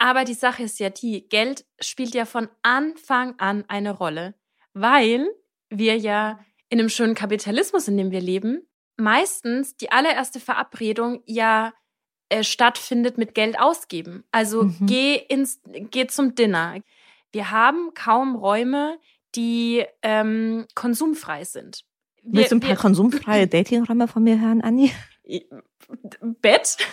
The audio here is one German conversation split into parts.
Aber die Sache ist ja die, Geld spielt ja von Anfang an eine Rolle, weil wir ja in einem schönen Kapitalismus, in dem wir leben, meistens die allererste Verabredung ja äh, stattfindet mit Geld ausgeben. Also mhm. geh ins, geh zum Dinner. Wir haben kaum Räume, die ähm, konsumfrei sind. Wir, Willst du ein paar wir, konsumfreie Datingräume von mir hören, Anni? Bett?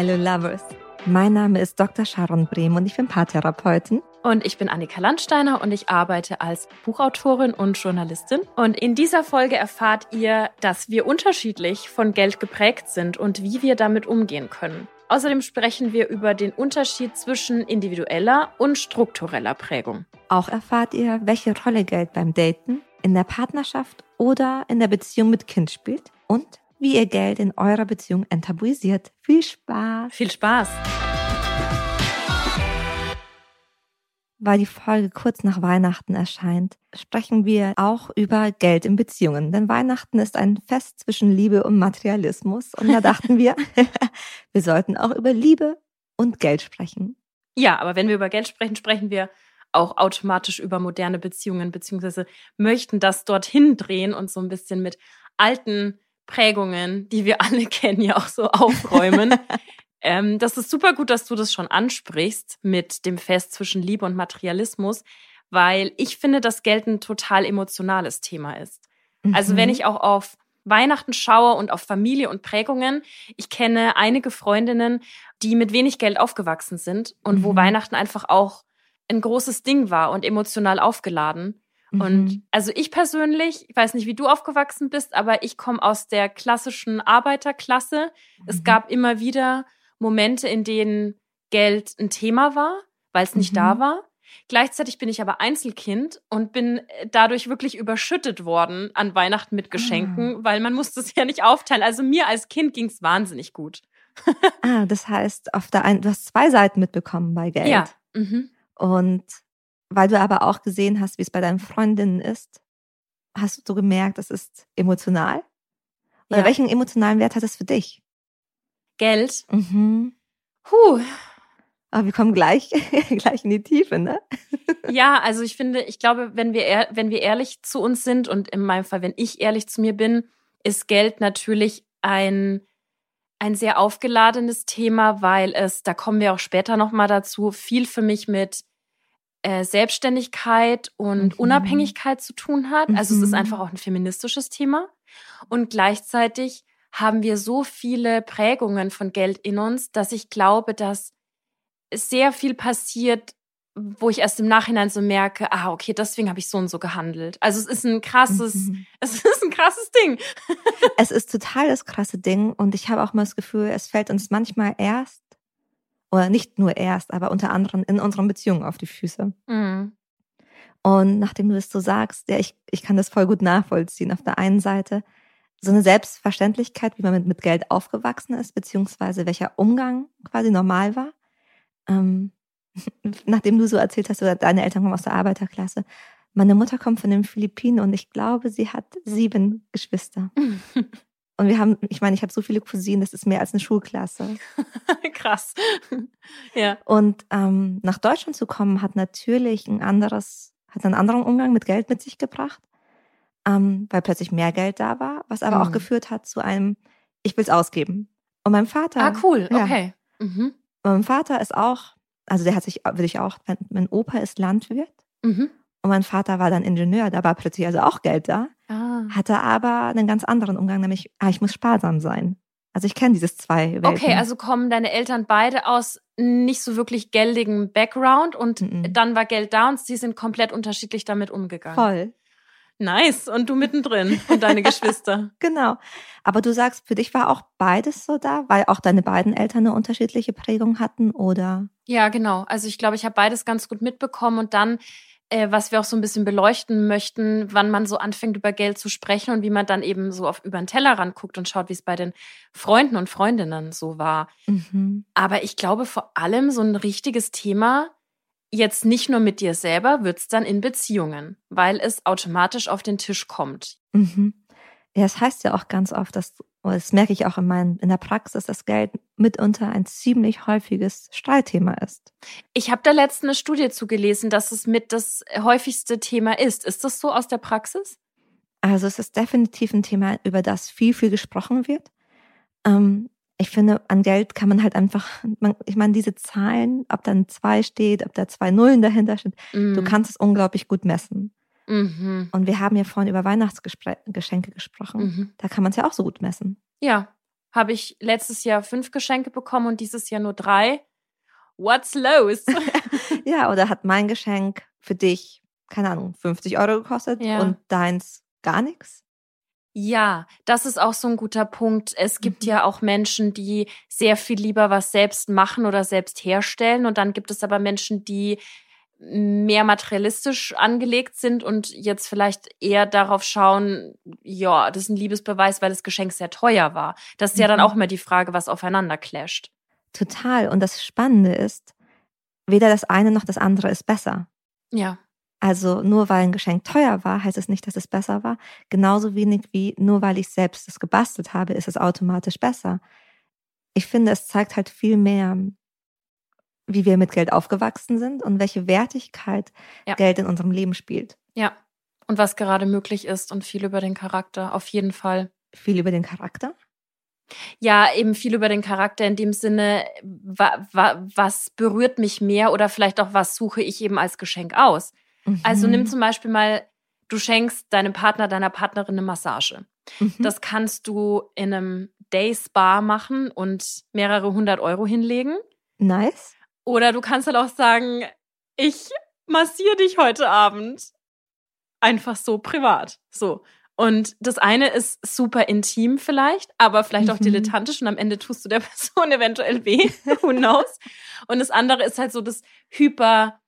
Hello Lovers. Mein Name ist Dr. Sharon Brehm und ich bin Paartherapeutin. Und ich bin Annika Landsteiner und ich arbeite als Buchautorin und Journalistin. Und in dieser Folge erfahrt ihr, dass wir unterschiedlich von Geld geprägt sind und wie wir damit umgehen können. Außerdem sprechen wir über den Unterschied zwischen individueller und struktureller Prägung. Auch erfahrt ihr, welche Rolle Geld beim Daten, in der Partnerschaft oder in der Beziehung mit Kind spielt und wie ihr Geld in eurer Beziehung enttabuisiert. Viel Spaß! Viel Spaß! Weil die Folge kurz nach Weihnachten erscheint, sprechen wir auch über Geld in Beziehungen. Denn Weihnachten ist ein Fest zwischen Liebe und Materialismus. Und da dachten wir, wir sollten auch über Liebe und Geld sprechen. Ja, aber wenn wir über Geld sprechen, sprechen wir auch automatisch über moderne Beziehungen, beziehungsweise möchten das dorthin drehen und so ein bisschen mit alten Prägungen, die wir alle kennen, ja auch so aufräumen. ähm, das ist super gut, dass du das schon ansprichst mit dem Fest zwischen Liebe und Materialismus, weil ich finde, dass Geld ein total emotionales Thema ist. Mhm. Also wenn mhm. ich auch auf Weihnachten schaue und auf Familie und Prägungen. Ich kenne einige Freundinnen, die mit wenig Geld aufgewachsen sind und mhm. wo Weihnachten einfach auch ein großes Ding war und emotional aufgeladen. Mhm. Und also ich persönlich, ich weiß nicht, wie du aufgewachsen bist, aber ich komme aus der klassischen Arbeiterklasse. Mhm. Es gab immer wieder Momente, in denen Geld ein Thema war, weil es nicht mhm. da war. Gleichzeitig bin ich aber Einzelkind und bin äh, dadurch wirklich überschüttet worden an Weihnachten mit Geschenken, ah. weil man musste es ja nicht aufteilen. Also mir als Kind ging es wahnsinnig gut. ah, das heißt, auf der einen, du hast zwei Seiten mitbekommen bei Geld. Ja. Mhm. Und weil du aber auch gesehen hast, wie es bei deinen Freundinnen ist, hast du gemerkt, das ist emotional? Oder ja. welchen emotionalen Wert hat es für dich? Geld. Mhm. Puh. Aber wir kommen gleich, gleich in die Tiefe, ne? Ja, also ich finde, ich glaube, wenn wir, wenn wir ehrlich zu uns sind und in meinem Fall, wenn ich ehrlich zu mir bin, ist Geld natürlich ein, ein sehr aufgeladenes Thema, weil es, da kommen wir auch später nochmal dazu, viel für mich mit äh, Selbstständigkeit und mhm. Unabhängigkeit zu tun hat. Also es ist mhm. einfach auch ein feministisches Thema. Und gleichzeitig haben wir so viele Prägungen von Geld in uns, dass ich glaube, dass sehr viel passiert, wo ich erst im Nachhinein so merke, ah, okay, deswegen habe ich so und so gehandelt. Also es ist ein krasses, mhm. es ist ein krasses Ding. es ist total das krasse Ding und ich habe auch mal das Gefühl, es fällt uns manchmal erst oder nicht nur erst, aber unter anderem in unseren Beziehungen auf die Füße. Mhm. Und nachdem du das so sagst, ja, ich, ich kann das voll gut nachvollziehen. Auf der einen Seite so eine Selbstverständlichkeit, wie man mit, mit Geld aufgewachsen ist, beziehungsweise welcher Umgang quasi normal war. Ähm, nachdem du so erzählt hast, oder deine Eltern kommen aus der Arbeiterklasse. Meine Mutter kommt von den Philippinen und ich glaube, sie hat sieben Geschwister. Und wir haben, ich meine, ich habe so viele Cousinen, das ist mehr als eine Schulklasse. Krass. ja. Und ähm, nach Deutschland zu kommen, hat natürlich ein anderes, hat einen anderen Umgang mit Geld mit sich gebracht, ähm, weil plötzlich mehr Geld da war, was aber mhm. auch geführt hat zu einem, ich will's ausgeben. Und mein Vater. Ah, cool, ja, okay. Mhm. mein Vater ist auch, also der hat sich, würde ich auch, mein, mein Opa ist Landwirt. Mhm. Und mein Vater war dann Ingenieur, da war plötzlich also auch Geld da. Ah. Hatte aber einen ganz anderen Umgang, nämlich, ah, ich muss sparsam sein. Also ich kenne dieses zwei Welten. Okay, also kommen deine Eltern beide aus nicht so wirklich geldigen Background und mhm. dann war Geld da und sie sind komplett unterschiedlich damit umgegangen. Voll. Nice. Und du mittendrin und deine Geschwister. genau. Aber du sagst, für dich war auch beides so da, weil auch deine beiden Eltern eine unterschiedliche Prägung hatten, oder? Ja, genau. Also ich glaube, ich habe beides ganz gut mitbekommen und dann äh, was wir auch so ein bisschen beleuchten möchten, wann man so anfängt, über Geld zu sprechen und wie man dann eben so auf über den Tellerrand guckt und schaut, wie es bei den Freunden und Freundinnen so war. Mhm. Aber ich glaube vor allem so ein richtiges Thema jetzt nicht nur mit dir selber, wird es dann in Beziehungen, weil es automatisch auf den Tisch kommt. Mhm. Ja, es heißt ja auch ganz oft, dass, das merke ich auch in, mein, in der Praxis, dass Geld mitunter ein ziemlich häufiges Streitthema ist. Ich habe da letztens eine Studie zugelesen, dass es mit das häufigste Thema ist. Ist das so aus der Praxis? Also es ist definitiv ein Thema, über das viel, viel gesprochen wird. Ähm, ich finde, an Geld kann man halt einfach, man, ich meine, diese Zahlen, ob da ein zwei steht, ob da zwei Nullen dahinter steht, mm. du kannst es unglaublich gut messen. Mhm. Und wir haben ja vorhin über Weihnachtsgeschenke gesprochen. Mhm. Da kann man es ja auch so gut messen. Ja, habe ich letztes Jahr fünf Geschenke bekommen und dieses Jahr nur drei. What's los? ja, oder hat mein Geschenk für dich, keine Ahnung, 50 Euro gekostet ja. und deins gar nichts? Ja, das ist auch so ein guter Punkt. Es gibt mhm. ja auch Menschen, die sehr viel lieber was selbst machen oder selbst herstellen. Und dann gibt es aber Menschen, die mehr materialistisch angelegt sind und jetzt vielleicht eher darauf schauen, ja, das ist ein Liebesbeweis, weil das Geschenk sehr teuer war. Das ist ja dann mhm. auch immer die Frage, was aufeinander clasht. Total. Und das Spannende ist, weder das eine noch das andere ist besser. Ja. Also nur weil ein Geschenk teuer war, heißt es nicht, dass es besser war. Genauso wenig wie nur weil ich selbst es gebastelt habe, ist es automatisch besser. Ich finde, es zeigt halt viel mehr, wie wir mit Geld aufgewachsen sind und welche Wertigkeit ja. Geld in unserem Leben spielt. Ja. Und was gerade möglich ist und viel über den Charakter, auf jeden Fall. Viel über den Charakter? Ja, eben viel über den Charakter in dem Sinne, wa, wa, was berührt mich mehr oder vielleicht auch was suche ich eben als Geschenk aus. Mhm. Also nimm zum Beispiel mal, du schenkst deinem Partner, deiner Partnerin eine Massage. Mhm. Das kannst du in einem Day Spa machen und mehrere hundert Euro hinlegen. Nice. Oder du kannst halt auch sagen, ich massiere dich heute Abend. Einfach so privat. So. Und das eine ist super intim vielleicht, aber vielleicht auch mhm. dilettantisch und am Ende tust du der Person eventuell weh. Who knows? Und das andere ist halt so das hyper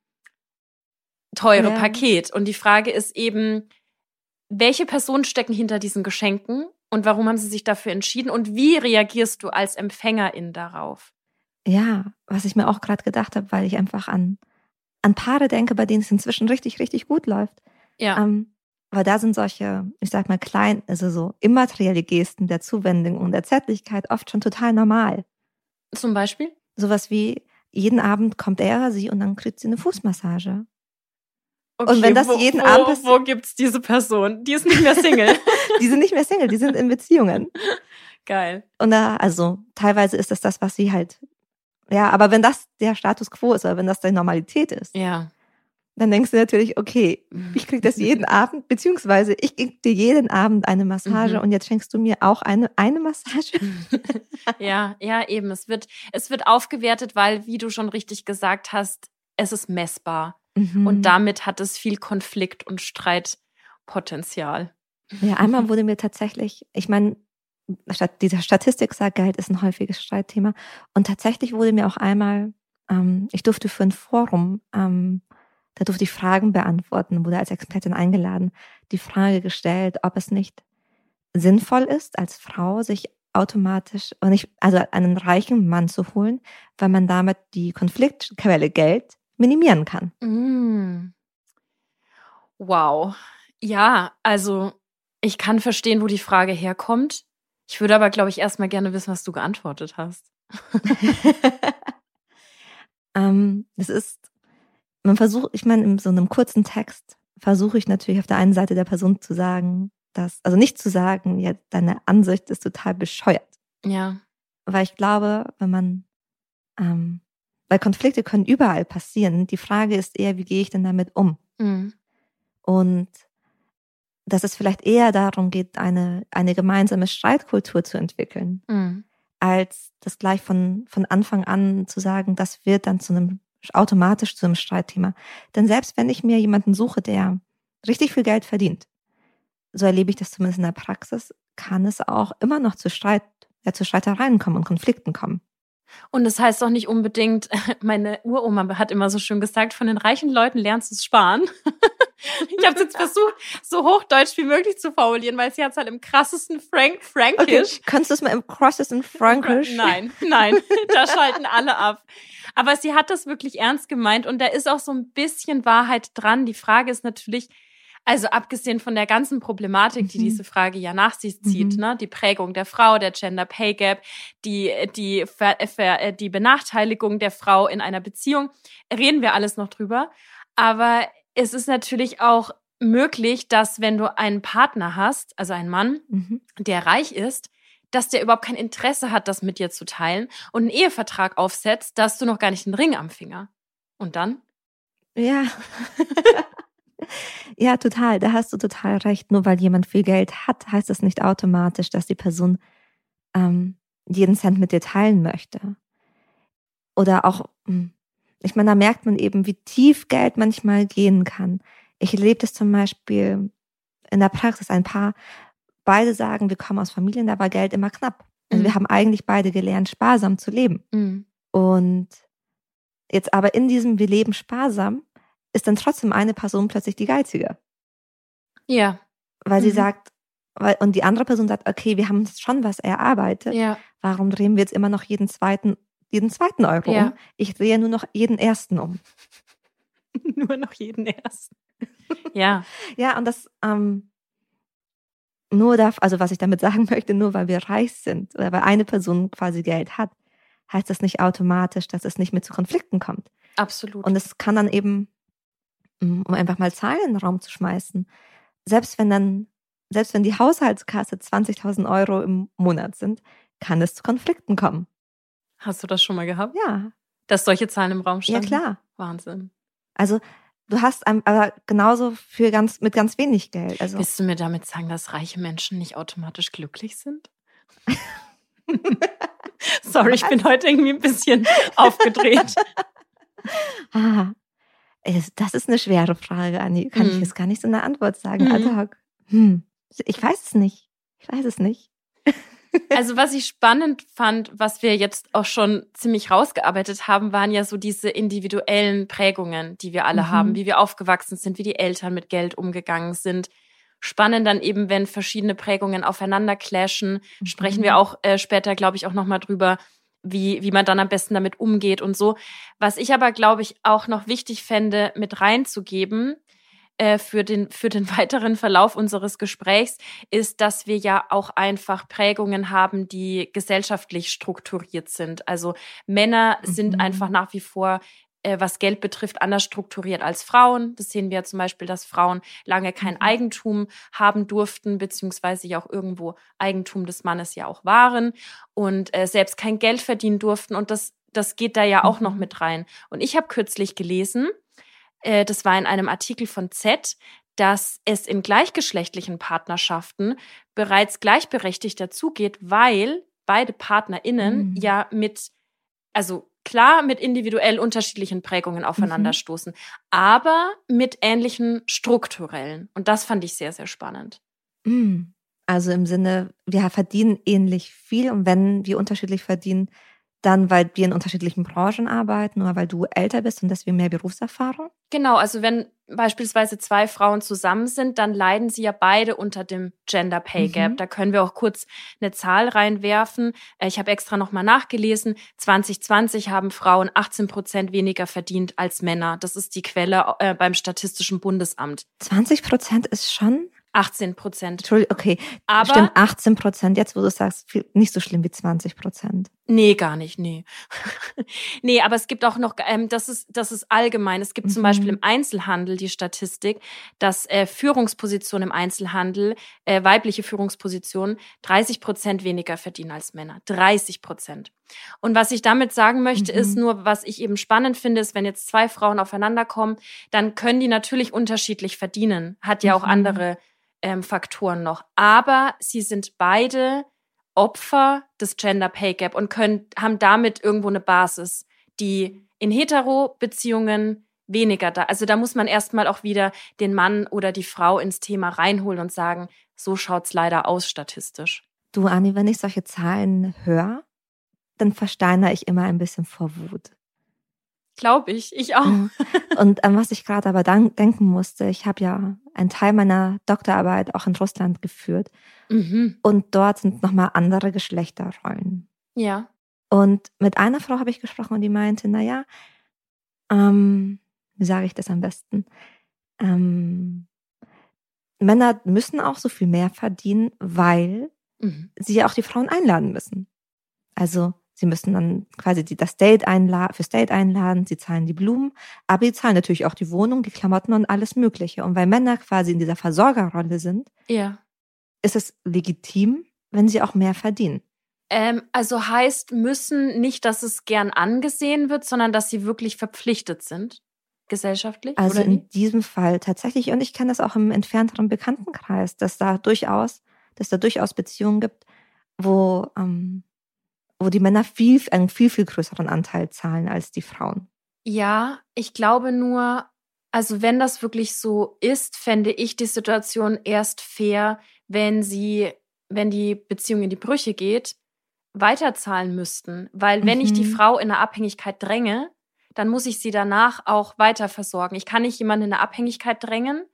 teure ja. Paket. Und die Frage ist eben, welche Personen stecken hinter diesen Geschenken und warum haben sie sich dafür entschieden und wie reagierst du als Empfängerin darauf? Ja, was ich mir auch gerade gedacht habe, weil ich einfach an, an Paare denke, bei denen es inzwischen richtig, richtig gut läuft. Ja. Ähm, weil da sind solche, ich sag mal, klein, also so immaterielle Gesten der Zuwendung und der Zärtlichkeit oft schon total normal. Zum Beispiel? Sowas wie, jeden Abend kommt er oder sie und dann kriegt sie eine Fußmassage. Okay, und wenn das wo, jeden wo, Abend passiert. Wo gibt's diese Person? Die ist nicht mehr Single. die sind nicht mehr Single, die sind in Beziehungen. Geil. Und da, also teilweise ist das das, was sie halt. Ja, aber wenn das der Status quo ist oder wenn das die Normalität ist, ja. dann denkst du natürlich, okay, ich krieg das jeden Abend, beziehungsweise ich krieg dir jeden Abend eine Massage mhm. und jetzt schenkst du mir auch eine, eine Massage. ja, ja, eben. Es wird, es wird aufgewertet, weil, wie du schon richtig gesagt hast, es ist messbar. Mhm. Und damit hat es viel Konflikt und Streitpotenzial. Ja, einmal wurde mir tatsächlich, ich meine, diese Statistik sagt, Geld ist ein häufiges Streitthema. Und tatsächlich wurde mir auch einmal, ähm, ich durfte für ein Forum, ähm, da durfte ich Fragen beantworten, wurde als Expertin eingeladen, die Frage gestellt, ob es nicht sinnvoll ist, als Frau sich automatisch, nicht, also einen reichen Mann zu holen, weil man damit die Konfliktquelle Geld minimieren kann. Mm. Wow. Ja, also ich kann verstehen, wo die Frage herkommt. Ich würde aber, glaube ich, erstmal gerne wissen, was du geantwortet hast. ähm, es ist, man versucht, ich meine, in so einem kurzen Text versuche ich natürlich auf der einen Seite der Person zu sagen, dass, also nicht zu sagen, ja, deine Ansicht ist total bescheuert. Ja. Weil ich glaube, wenn man ähm, weil Konflikte können überall passieren. Die Frage ist eher, wie gehe ich denn damit um? Mhm. Und dass es vielleicht eher darum geht, eine, eine gemeinsame Streitkultur zu entwickeln, mhm. als das gleich von, von Anfang an zu sagen, das wird dann zu einem automatisch zu einem Streitthema. Denn selbst wenn ich mir jemanden suche, der richtig viel Geld verdient, so erlebe ich das zumindest in der Praxis, kann es auch immer noch zu Streit, ja, zu Streitereien kommen und Konflikten kommen. Und das heißt auch nicht unbedingt, meine Uroma hat immer so schön gesagt, von den reichen Leuten lernst du es sparen. ich habe jetzt versucht, so hochdeutsch wie möglich zu formulieren, weil sie hat es halt im krassesten Frank Frankisch. Okay. Kannst du es mal im krassesten Frankisch? Nein, nein, da schalten alle ab. Aber sie hat das wirklich ernst gemeint und da ist auch so ein bisschen Wahrheit dran. Die Frage ist natürlich, also abgesehen von der ganzen Problematik, die mhm. diese Frage ja nach sich zieht, mhm. ne, die Prägung der Frau, der Gender Pay Gap, die die äh, die Benachteiligung der Frau in einer Beziehung, reden wir alles noch drüber. Aber es ist natürlich auch möglich, dass wenn du einen Partner hast, also einen Mann, mhm. der reich ist, dass der überhaupt kein Interesse hat, das mit dir zu teilen und einen Ehevertrag aufsetzt, da hast du noch gar nicht einen Ring am Finger. Und dann? Ja. ja, total. Da hast du total recht. Nur weil jemand viel Geld hat, heißt das nicht automatisch, dass die Person ähm, jeden Cent mit dir teilen möchte. Oder auch, hm, ich meine, da merkt man eben, wie tief Geld manchmal gehen kann. Ich erlebe das zum Beispiel in der Praxis. Ein Paar beide sagen, wir kommen aus Familien, da war Geld immer knapp. Also mhm. wir haben eigentlich beide gelernt, sparsam zu leben. Mhm. Und jetzt aber in diesem Wir leben sparsam ist dann trotzdem eine Person plötzlich die geizige. Ja. Weil mhm. sie sagt, weil, und die andere Person sagt, okay, wir haben uns schon was erarbeitet. Ja. Warum drehen wir jetzt immer noch jeden zweiten, jeden zweiten Euro ja. um? Ich drehe nur noch jeden ersten um. nur noch jeden ersten. ja. Ja, und das, ähm, nur darf, also was ich damit sagen möchte, nur weil wir reich sind oder weil eine Person quasi Geld hat, heißt das nicht automatisch, dass es nicht mehr zu Konflikten kommt. Absolut. Und es kann dann eben, um einfach mal Zahlen in den Raum zu schmeißen, selbst wenn dann, selbst wenn die Haushaltskasse 20.000 Euro im Monat sind, kann es zu Konflikten kommen. Hast du das schon mal gehabt? Ja. Dass solche Zahlen im Raum standen? Ja, klar. Wahnsinn. Also du hast aber genauso für ganz, mit ganz wenig Geld. Also. Willst du mir damit sagen, dass reiche Menschen nicht automatisch glücklich sind? Sorry, ich bin heute irgendwie ein bisschen aufgedreht. ah, das ist eine schwere Frage, Anni. Kann hm. ich jetzt gar nicht so eine Antwort sagen hm. ad hoc. Hm. Ich weiß es nicht. Ich weiß es nicht. Also was ich spannend fand, was wir jetzt auch schon ziemlich rausgearbeitet haben, waren ja so diese individuellen Prägungen, die wir alle mhm. haben, wie wir aufgewachsen sind, wie die Eltern mit Geld umgegangen sind. Spannend dann eben, wenn verschiedene Prägungen aufeinander clashen, mhm. sprechen wir auch äh, später, glaube ich, auch nochmal drüber, wie, wie man dann am besten damit umgeht und so. Was ich aber, glaube ich, auch noch wichtig fände, mit reinzugeben, äh, für, den, für den weiteren Verlauf unseres Gesprächs ist, dass wir ja auch einfach Prägungen haben, die gesellschaftlich strukturiert sind. Also Männer mhm. sind einfach nach wie vor was Geld betrifft, anders strukturiert als Frauen. Das sehen wir ja zum Beispiel, dass Frauen lange kein mhm. Eigentum haben durften, beziehungsweise ja auch irgendwo Eigentum des Mannes ja auch waren und äh, selbst kein Geld verdienen durften. Und das, das geht da ja auch noch mhm. mit rein. Und ich habe kürzlich gelesen, äh, das war in einem Artikel von Z, dass es in gleichgeschlechtlichen Partnerschaften bereits gleichberechtigt dazugeht, weil beide PartnerInnen mhm. ja mit, also klar mit individuell unterschiedlichen Prägungen aufeinanderstoßen, mhm. aber mit ähnlichen strukturellen. Und das fand ich sehr, sehr spannend. Mhm. Also im Sinne, wir verdienen ähnlich viel und wenn wir unterschiedlich verdienen, dann, weil wir in unterschiedlichen Branchen arbeiten oder weil du älter bist und deswegen mehr Berufserfahrung? Genau, also wenn beispielsweise zwei Frauen zusammen sind, dann leiden sie ja beide unter dem Gender Pay Gap. Mhm. Da können wir auch kurz eine Zahl reinwerfen. Äh, ich habe extra nochmal nachgelesen. 2020 haben Frauen 18 Prozent weniger verdient als Männer. Das ist die Quelle äh, beim Statistischen Bundesamt. 20 Prozent ist schon 18 Prozent. Entschuldigung, okay. Aber Stimmt, 18 Prozent. Jetzt, wo du sagst, nicht so schlimm wie 20 Prozent. Nee, gar nicht, nee. nee, aber es gibt auch noch, ähm, das, ist, das ist allgemein. Es gibt mhm. zum Beispiel im Einzelhandel die Statistik, dass äh, Führungspositionen im Einzelhandel, äh, weibliche Führungspositionen, 30 Prozent weniger verdienen als Männer. 30 Prozent. Und was ich damit sagen möchte, mhm. ist nur, was ich eben spannend finde, ist, wenn jetzt zwei Frauen aufeinander kommen, dann können die natürlich unterschiedlich verdienen. Hat ja auch mhm. andere ähm, Faktoren noch. Aber sie sind beide Opfer des Gender Pay Gap und können, haben damit irgendwo eine Basis, die in Hetero-Beziehungen weniger da. Also da muss man erstmal auch wieder den Mann oder die Frau ins Thema reinholen und sagen, so schaut's leider aus statistisch. Du, Anni, wenn ich solche Zahlen höre, dann versteiner ich immer ein bisschen vor Wut. Glaube ich, ich auch. Mhm. Und an was ich gerade aber denken musste, ich habe ja einen Teil meiner Doktorarbeit auch in Russland geführt. Mhm. Und dort sind nochmal andere Geschlechterrollen. Ja. Und mit einer Frau habe ich gesprochen und die meinte, naja, ähm, wie sage ich das am besten? Ähm, Männer müssen auch so viel mehr verdienen, weil mhm. sie ja auch die Frauen einladen müssen. Also Sie müssen dann quasi die, das Date einladen, fürs Date einladen, sie zahlen die Blumen, aber sie zahlen natürlich auch die Wohnung, die Klamotten und alles Mögliche. Und weil Männer quasi in dieser Versorgerrolle sind, ja. ist es legitim, wenn sie auch mehr verdienen. Ähm, also heißt müssen nicht, dass es gern angesehen wird, sondern dass sie wirklich verpflichtet sind, gesellschaftlich? Also in diesem Fall tatsächlich, und ich kenne das auch im entfernteren Bekanntenkreis, dass da durchaus, dass da durchaus Beziehungen gibt, wo ähm, wo die Männer viel, einen viel, viel größeren Anteil zahlen als die Frauen. Ja, ich glaube nur, also wenn das wirklich so ist, fände ich die Situation erst fair, wenn sie, wenn die Beziehung in die Brüche geht, weiterzahlen müssten. Weil wenn mhm. ich die mhm. Frau in eine Abhängigkeit dränge, dann muss ich sie danach auch weiter versorgen. Ich kann nicht jemanden in eine Abhängigkeit drängen.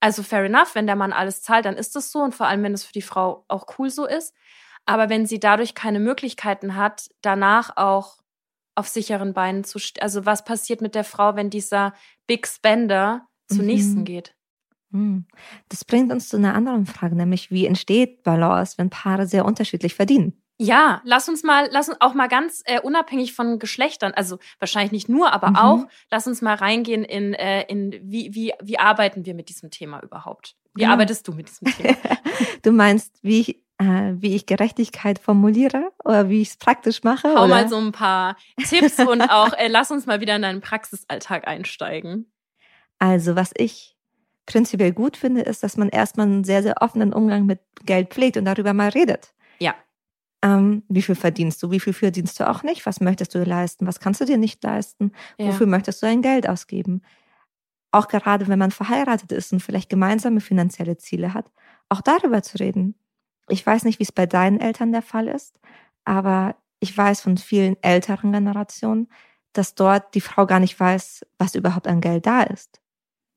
Also fair enough, wenn der Mann alles zahlt, dann ist das so und vor allem, wenn es für die Frau auch cool so ist. Aber wenn sie dadurch keine Möglichkeiten hat, danach auch auf sicheren Beinen zu stehen. Also was passiert mit der Frau, wenn dieser Big Spender zu mhm. nächsten geht? Mhm. Das bringt uns zu einer anderen Frage, nämlich wie entsteht Balance, wenn Paare sehr unterschiedlich verdienen? Ja, lass uns mal, lass uns auch mal ganz äh, unabhängig von Geschlechtern, also wahrscheinlich nicht nur, aber mhm. auch, lass uns mal reingehen in, äh, in wie, wie, wie arbeiten wir mit diesem Thema überhaupt? Wie ja. arbeitest du mit diesem Thema? du meinst, wie äh, wie ich Gerechtigkeit formuliere oder wie ich es praktisch mache? Hau oder? mal so ein paar Tipps und auch äh, lass uns mal wieder in deinen Praxisalltag einsteigen. Also, was ich prinzipiell gut finde, ist, dass man erstmal einen sehr, sehr offenen Umgang mit Geld pflegt und darüber mal redet. Ja. Ähm, wie viel verdienst du? Wie viel verdienst du auch nicht? Was möchtest du leisten? Was kannst du dir nicht leisten? Ja. Wofür möchtest du dein Geld ausgeben? Auch gerade wenn man verheiratet ist und vielleicht gemeinsame finanzielle Ziele hat, auch darüber zu reden. Ich weiß nicht, wie es bei deinen Eltern der Fall ist, aber ich weiß von vielen älteren Generationen, dass dort die Frau gar nicht weiß, was überhaupt an Geld da ist.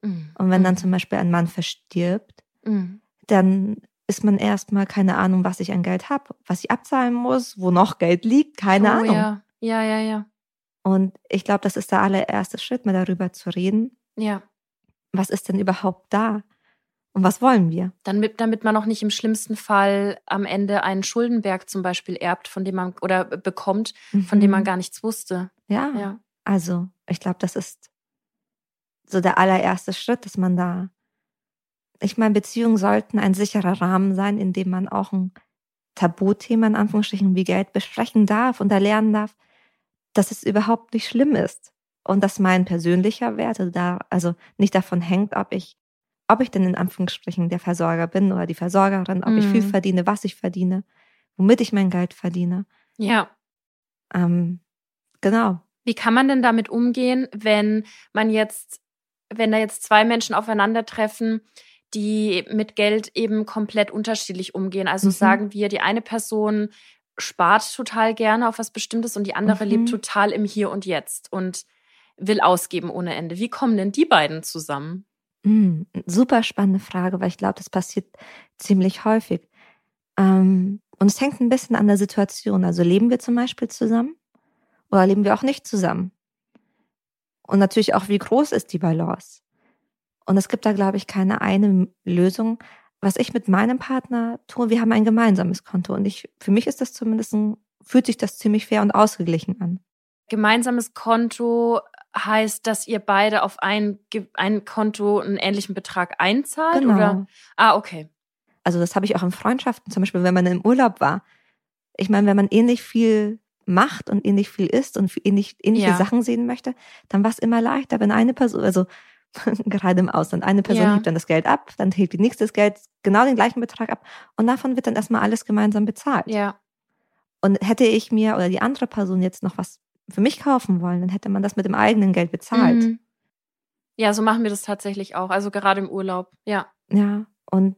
Mhm. Und wenn dann zum Beispiel ein Mann verstirbt, mhm. dann ist man erstmal keine Ahnung, was ich an Geld habe, was ich abzahlen muss, wo noch Geld liegt, keine oh, Ahnung. Ja, ja, ja. ja. Und ich glaube, das ist der allererste Schritt, mal darüber zu reden. Ja. Was ist denn überhaupt da? Und was wollen wir? Damit, damit man auch nicht im schlimmsten Fall am Ende einen Schuldenberg zum Beispiel erbt, von dem man oder bekommt, mhm. von dem man mhm. gar nichts wusste. Ja. ja. Also, ich glaube, das ist so der allererste Schritt, dass man da. Ich meine, Beziehungen sollten ein sicherer Rahmen sein, in dem man auch ein Tabuthema in Anführungsstrichen wie Geld besprechen darf und da lernen darf, dass es überhaupt nicht schlimm ist und dass mein persönlicher Wert also da also nicht davon hängt, ob ich ob ich denn in Anführungsstrichen der Versorger bin oder die Versorgerin, ob mhm. ich viel mhm. verdiene, was ich verdiene, womit ich mein Geld verdiene. Ja. Ähm, genau. Wie kann man denn damit umgehen, wenn man jetzt, wenn da jetzt zwei Menschen aufeinandertreffen, die mit Geld eben komplett unterschiedlich umgehen? Also mhm. sagen wir, die eine Person spart total gerne auf was Bestimmtes und die andere mhm. lebt total im Hier und Jetzt und will ausgeben ohne Ende. Wie kommen denn die beiden zusammen? Mm, super spannende Frage, weil ich glaube, das passiert ziemlich häufig. Ähm, und es hängt ein bisschen an der Situation. Also leben wir zum Beispiel zusammen oder leben wir auch nicht zusammen? Und natürlich auch, wie groß ist die Balance? Und es gibt da, glaube ich, keine eine Lösung. Was ich mit meinem Partner tue, wir haben ein gemeinsames Konto. Und ich, für mich ist das zumindest ein, fühlt sich das ziemlich fair und ausgeglichen an. Gemeinsames Konto heißt, dass ihr beide auf ein, ein Konto einen ähnlichen Betrag einzahlt? Genau. Oder? Ah, okay. Also das habe ich auch in Freundschaften, zum Beispiel, wenn man im Urlaub war. Ich meine, wenn man ähnlich viel macht und ähnlich viel isst und ähnlich, ähnliche ja. Sachen sehen möchte, dann war es immer leichter, wenn eine Person, also gerade im Ausland, eine Person ja. hebt dann das Geld ab, dann hebt die nächste das Geld genau den gleichen Betrag ab und davon wird dann erstmal alles gemeinsam bezahlt. Ja. Und hätte ich mir oder die andere Person jetzt noch was für mich kaufen wollen, dann hätte man das mit dem eigenen Geld bezahlt. Mhm. Ja, so machen wir das tatsächlich auch. Also gerade im Urlaub, ja. Ja, und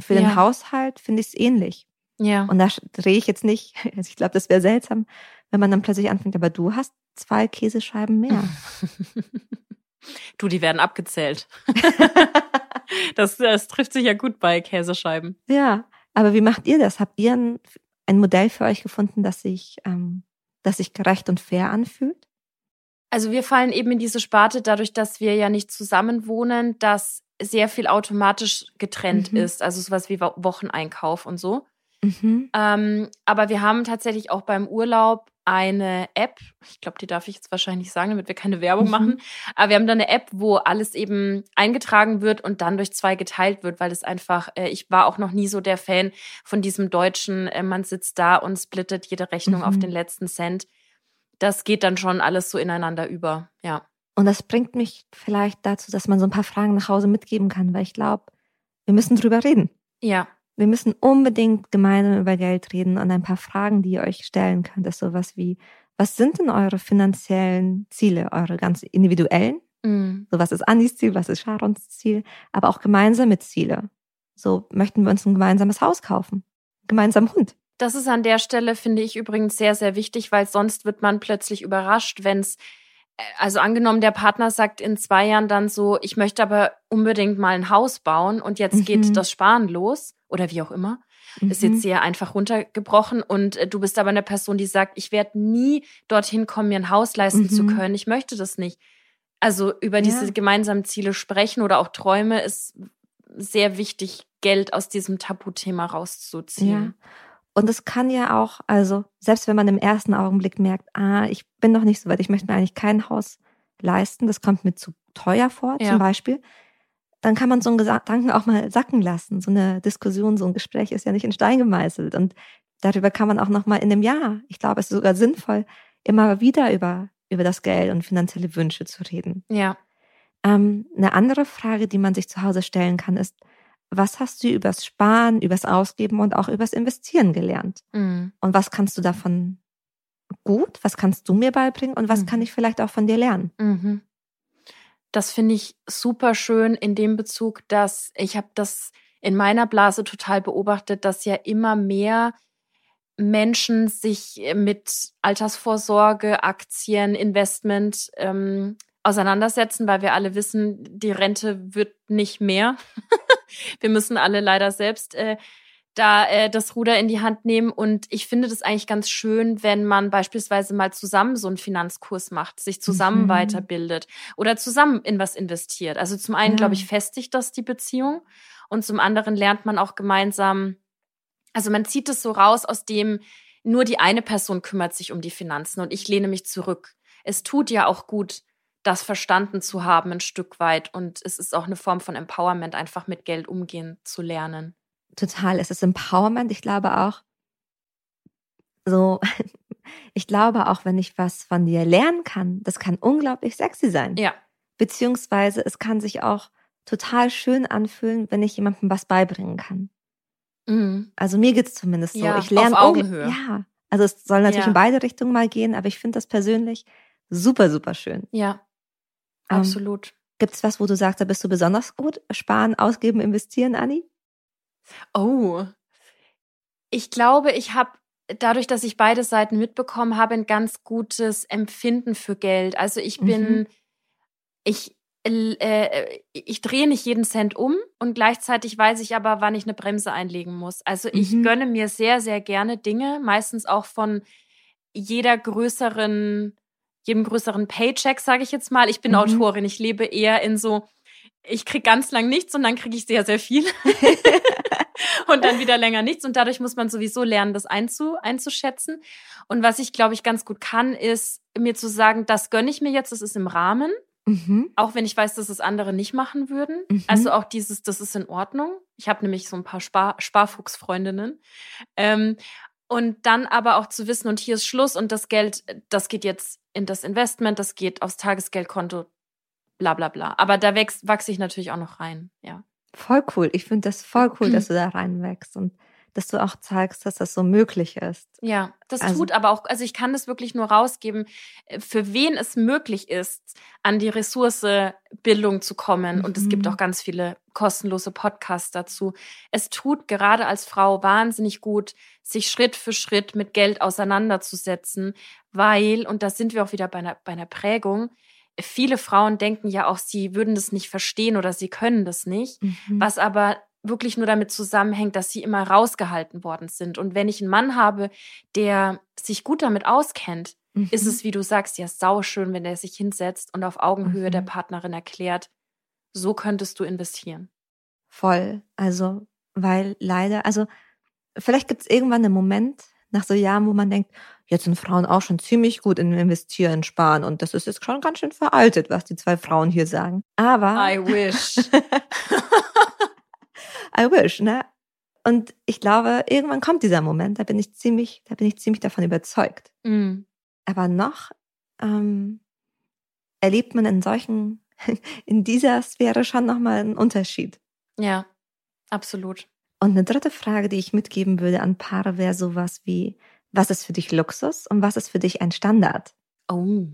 für den Haushalt finde ich es ähnlich. Ja. Und da drehe ich jetzt nicht, also ich glaube, das wäre seltsam, wenn man dann plötzlich anfängt, aber du hast zwei Käsescheiben mehr. du, die werden abgezählt. das, das trifft sich ja gut bei Käsescheiben. Ja, aber wie macht ihr das? Habt ihr ein, ein Modell für euch gefunden, das sich, ähm, das sich gerecht und fair anfühlt? Also wir fallen eben in diese Sparte dadurch, dass wir ja nicht zusammen wohnen, dass sehr viel automatisch getrennt mhm. ist. Also sowas wie Wocheneinkauf und so. Mhm. Ähm, aber wir haben tatsächlich auch beim Urlaub eine App. Ich glaube, die darf ich jetzt wahrscheinlich sagen, damit wir keine Werbung mhm. machen. Aber wir haben da eine App, wo alles eben eingetragen wird und dann durch zwei geteilt wird, weil es einfach, äh, ich war auch noch nie so der Fan von diesem deutschen, äh, man sitzt da und splittet jede Rechnung mhm. auf den letzten Cent. Das geht dann schon alles so ineinander über, ja. Und das bringt mich vielleicht dazu, dass man so ein paar Fragen nach Hause mitgeben kann, weil ich glaube, wir müssen drüber reden. Ja. Wir müssen unbedingt gemeinsam über Geld reden und ein paar Fragen, die ihr euch stellen könnt, ist sowas wie, was sind denn eure finanziellen Ziele, eure ganz individuellen? Mhm. So, was ist Anis Ziel, was ist Sharons Ziel, aber auch gemeinsame Ziele. So, möchten wir uns ein gemeinsames Haus kaufen? Gemeinsam Hund? Das ist an der Stelle, finde ich übrigens sehr, sehr wichtig, weil sonst wird man plötzlich überrascht, wenn es also angenommen, der Partner sagt in zwei Jahren dann so, ich möchte aber unbedingt mal ein Haus bauen und jetzt mhm. geht das Sparen los oder wie auch immer. Mhm. Ist jetzt mhm. sehr einfach runtergebrochen und äh, du bist aber eine Person, die sagt, ich werde nie dorthin kommen, mir ein Haus leisten mhm. zu können. Ich möchte das nicht. Also über ja. diese gemeinsamen Ziele sprechen oder auch Träume ist sehr wichtig, Geld aus diesem Tabuthema rauszuziehen. Ja. Und es kann ja auch, also selbst wenn man im ersten Augenblick merkt, ah, ich bin noch nicht so weit, ich möchte mir eigentlich kein Haus leisten, das kommt mir zu teuer vor, ja. zum Beispiel, dann kann man so einen Gedanken auch mal sacken lassen. So eine Diskussion, so ein Gespräch ist ja nicht in Stein gemeißelt. Und darüber kann man auch noch mal in einem Jahr, ich glaube, es ist sogar sinnvoll, immer wieder über, über das Geld und finanzielle Wünsche zu reden. Ja. Ähm, eine andere Frage, die man sich zu Hause stellen kann, ist, was hast du übers Sparen, übers Ausgeben und auch übers Investieren gelernt? Mhm. Und was kannst du davon gut? Was kannst du mir beibringen? Und was mhm. kann ich vielleicht auch von dir lernen? Mhm. Das finde ich super schön in dem Bezug, dass ich habe das in meiner Blase total beobachtet, dass ja immer mehr Menschen sich mit Altersvorsorge, Aktien, Investment ähm, auseinandersetzen, weil wir alle wissen, die Rente wird nicht mehr. wir müssen alle leider selbst äh, da äh, das Ruder in die Hand nehmen. Und ich finde das eigentlich ganz schön, wenn man beispielsweise mal zusammen so einen Finanzkurs macht, sich zusammen mhm. weiterbildet oder zusammen in was investiert. Also zum einen, ja. glaube ich, festigt das die Beziehung und zum anderen lernt man auch gemeinsam, also man zieht es so raus aus dem, nur die eine Person kümmert sich um die Finanzen und ich lehne mich zurück. Es tut ja auch gut, das verstanden zu haben ein Stück weit. Und es ist auch eine Form von Empowerment, einfach mit Geld umgehen zu lernen. Total, es ist Empowerment. Ich glaube auch, so, ich glaube auch, wenn ich was von dir lernen kann, das kann unglaublich sexy sein. Ja. Beziehungsweise es kann sich auch total schön anfühlen, wenn ich jemandem was beibringen kann. Mhm. Also mir geht es zumindest so. Ja, ich lerne auf Augenhöhe. Ja. Also es soll natürlich ja. in beide Richtungen mal gehen, aber ich finde das persönlich super, super schön. Ja. Ähm, Absolut. Ähm, Gibt es was, wo du sagst, da bist du besonders gut? Sparen, ausgeben, investieren, Anni? Oh. Ich glaube, ich habe dadurch, dass ich beide Seiten mitbekommen habe, ein ganz gutes Empfinden für Geld. Also ich bin, mhm. ich, äh, ich drehe nicht jeden Cent um und gleichzeitig weiß ich aber, wann ich eine Bremse einlegen muss. Also ich mhm. gönne mir sehr, sehr gerne Dinge, meistens auch von jeder größeren jedem größeren Paycheck, sage ich jetzt mal. Ich bin mhm. Autorin, ich lebe eher in so, ich krieg ganz lang nichts und dann kriege ich sehr, sehr viel. und dann wieder länger nichts. Und dadurch muss man sowieso lernen, das einzu, einzuschätzen. Und was ich, glaube ich, ganz gut kann, ist mir zu sagen, das gönne ich mir jetzt, das ist im Rahmen. Mhm. Auch wenn ich weiß, dass es andere nicht machen würden. Mhm. Also auch dieses, das ist in Ordnung. Ich habe nämlich so ein paar Spar Sparfuchsfreundinnen. Ähm, und dann aber auch zu wissen, und hier ist Schluss und das Geld, das geht jetzt in das Investment, das geht aufs Tagesgeldkonto, bla bla bla. Aber da wächst, wachse ich natürlich auch noch rein, ja. Voll cool. Ich finde das voll cool, dass du da reinwächst. Und dass du auch zeigst, dass das so möglich ist. Ja, das also, tut aber auch, also ich kann das wirklich nur rausgeben, äh, für wen es möglich ist, an die Ressource Bildung zu kommen. Mhm. Und es gibt mhm. auch ganz viele kostenlose Podcasts dazu. Es tut gerade als Frau wahnsinnig gut, sich Schritt für Schritt mit Geld auseinanderzusetzen, weil, und da sind wir auch wieder bei einer, bei einer Prägung, viele Frauen denken ja auch, sie würden das nicht verstehen oder sie können das nicht, mhm. was aber wirklich nur damit zusammenhängt, dass sie immer rausgehalten worden sind. Und wenn ich einen Mann habe, der sich gut damit auskennt, mhm. ist es, wie du sagst, ja sauschön, wenn der sich hinsetzt und auf Augenhöhe mhm. der Partnerin erklärt, so könntest du investieren. Voll. Also, weil leider, also vielleicht gibt es irgendwann einen Moment nach so Jahren, wo man denkt, jetzt sind Frauen auch schon ziemlich gut in Investieren, Sparen und das ist jetzt schon ganz schön veraltet, was die zwei Frauen hier sagen. Aber. I wish. I wish, ne? Und ich glaube, irgendwann kommt dieser Moment, da bin ich ziemlich, da bin ich ziemlich davon überzeugt. Mm. Aber noch ähm, erlebt man in solchen, in dieser Sphäre schon nochmal einen Unterschied. Ja, absolut. Und eine dritte Frage, die ich mitgeben würde an Paare, wäre sowas wie, was ist für dich Luxus und was ist für dich ein Standard? Oh.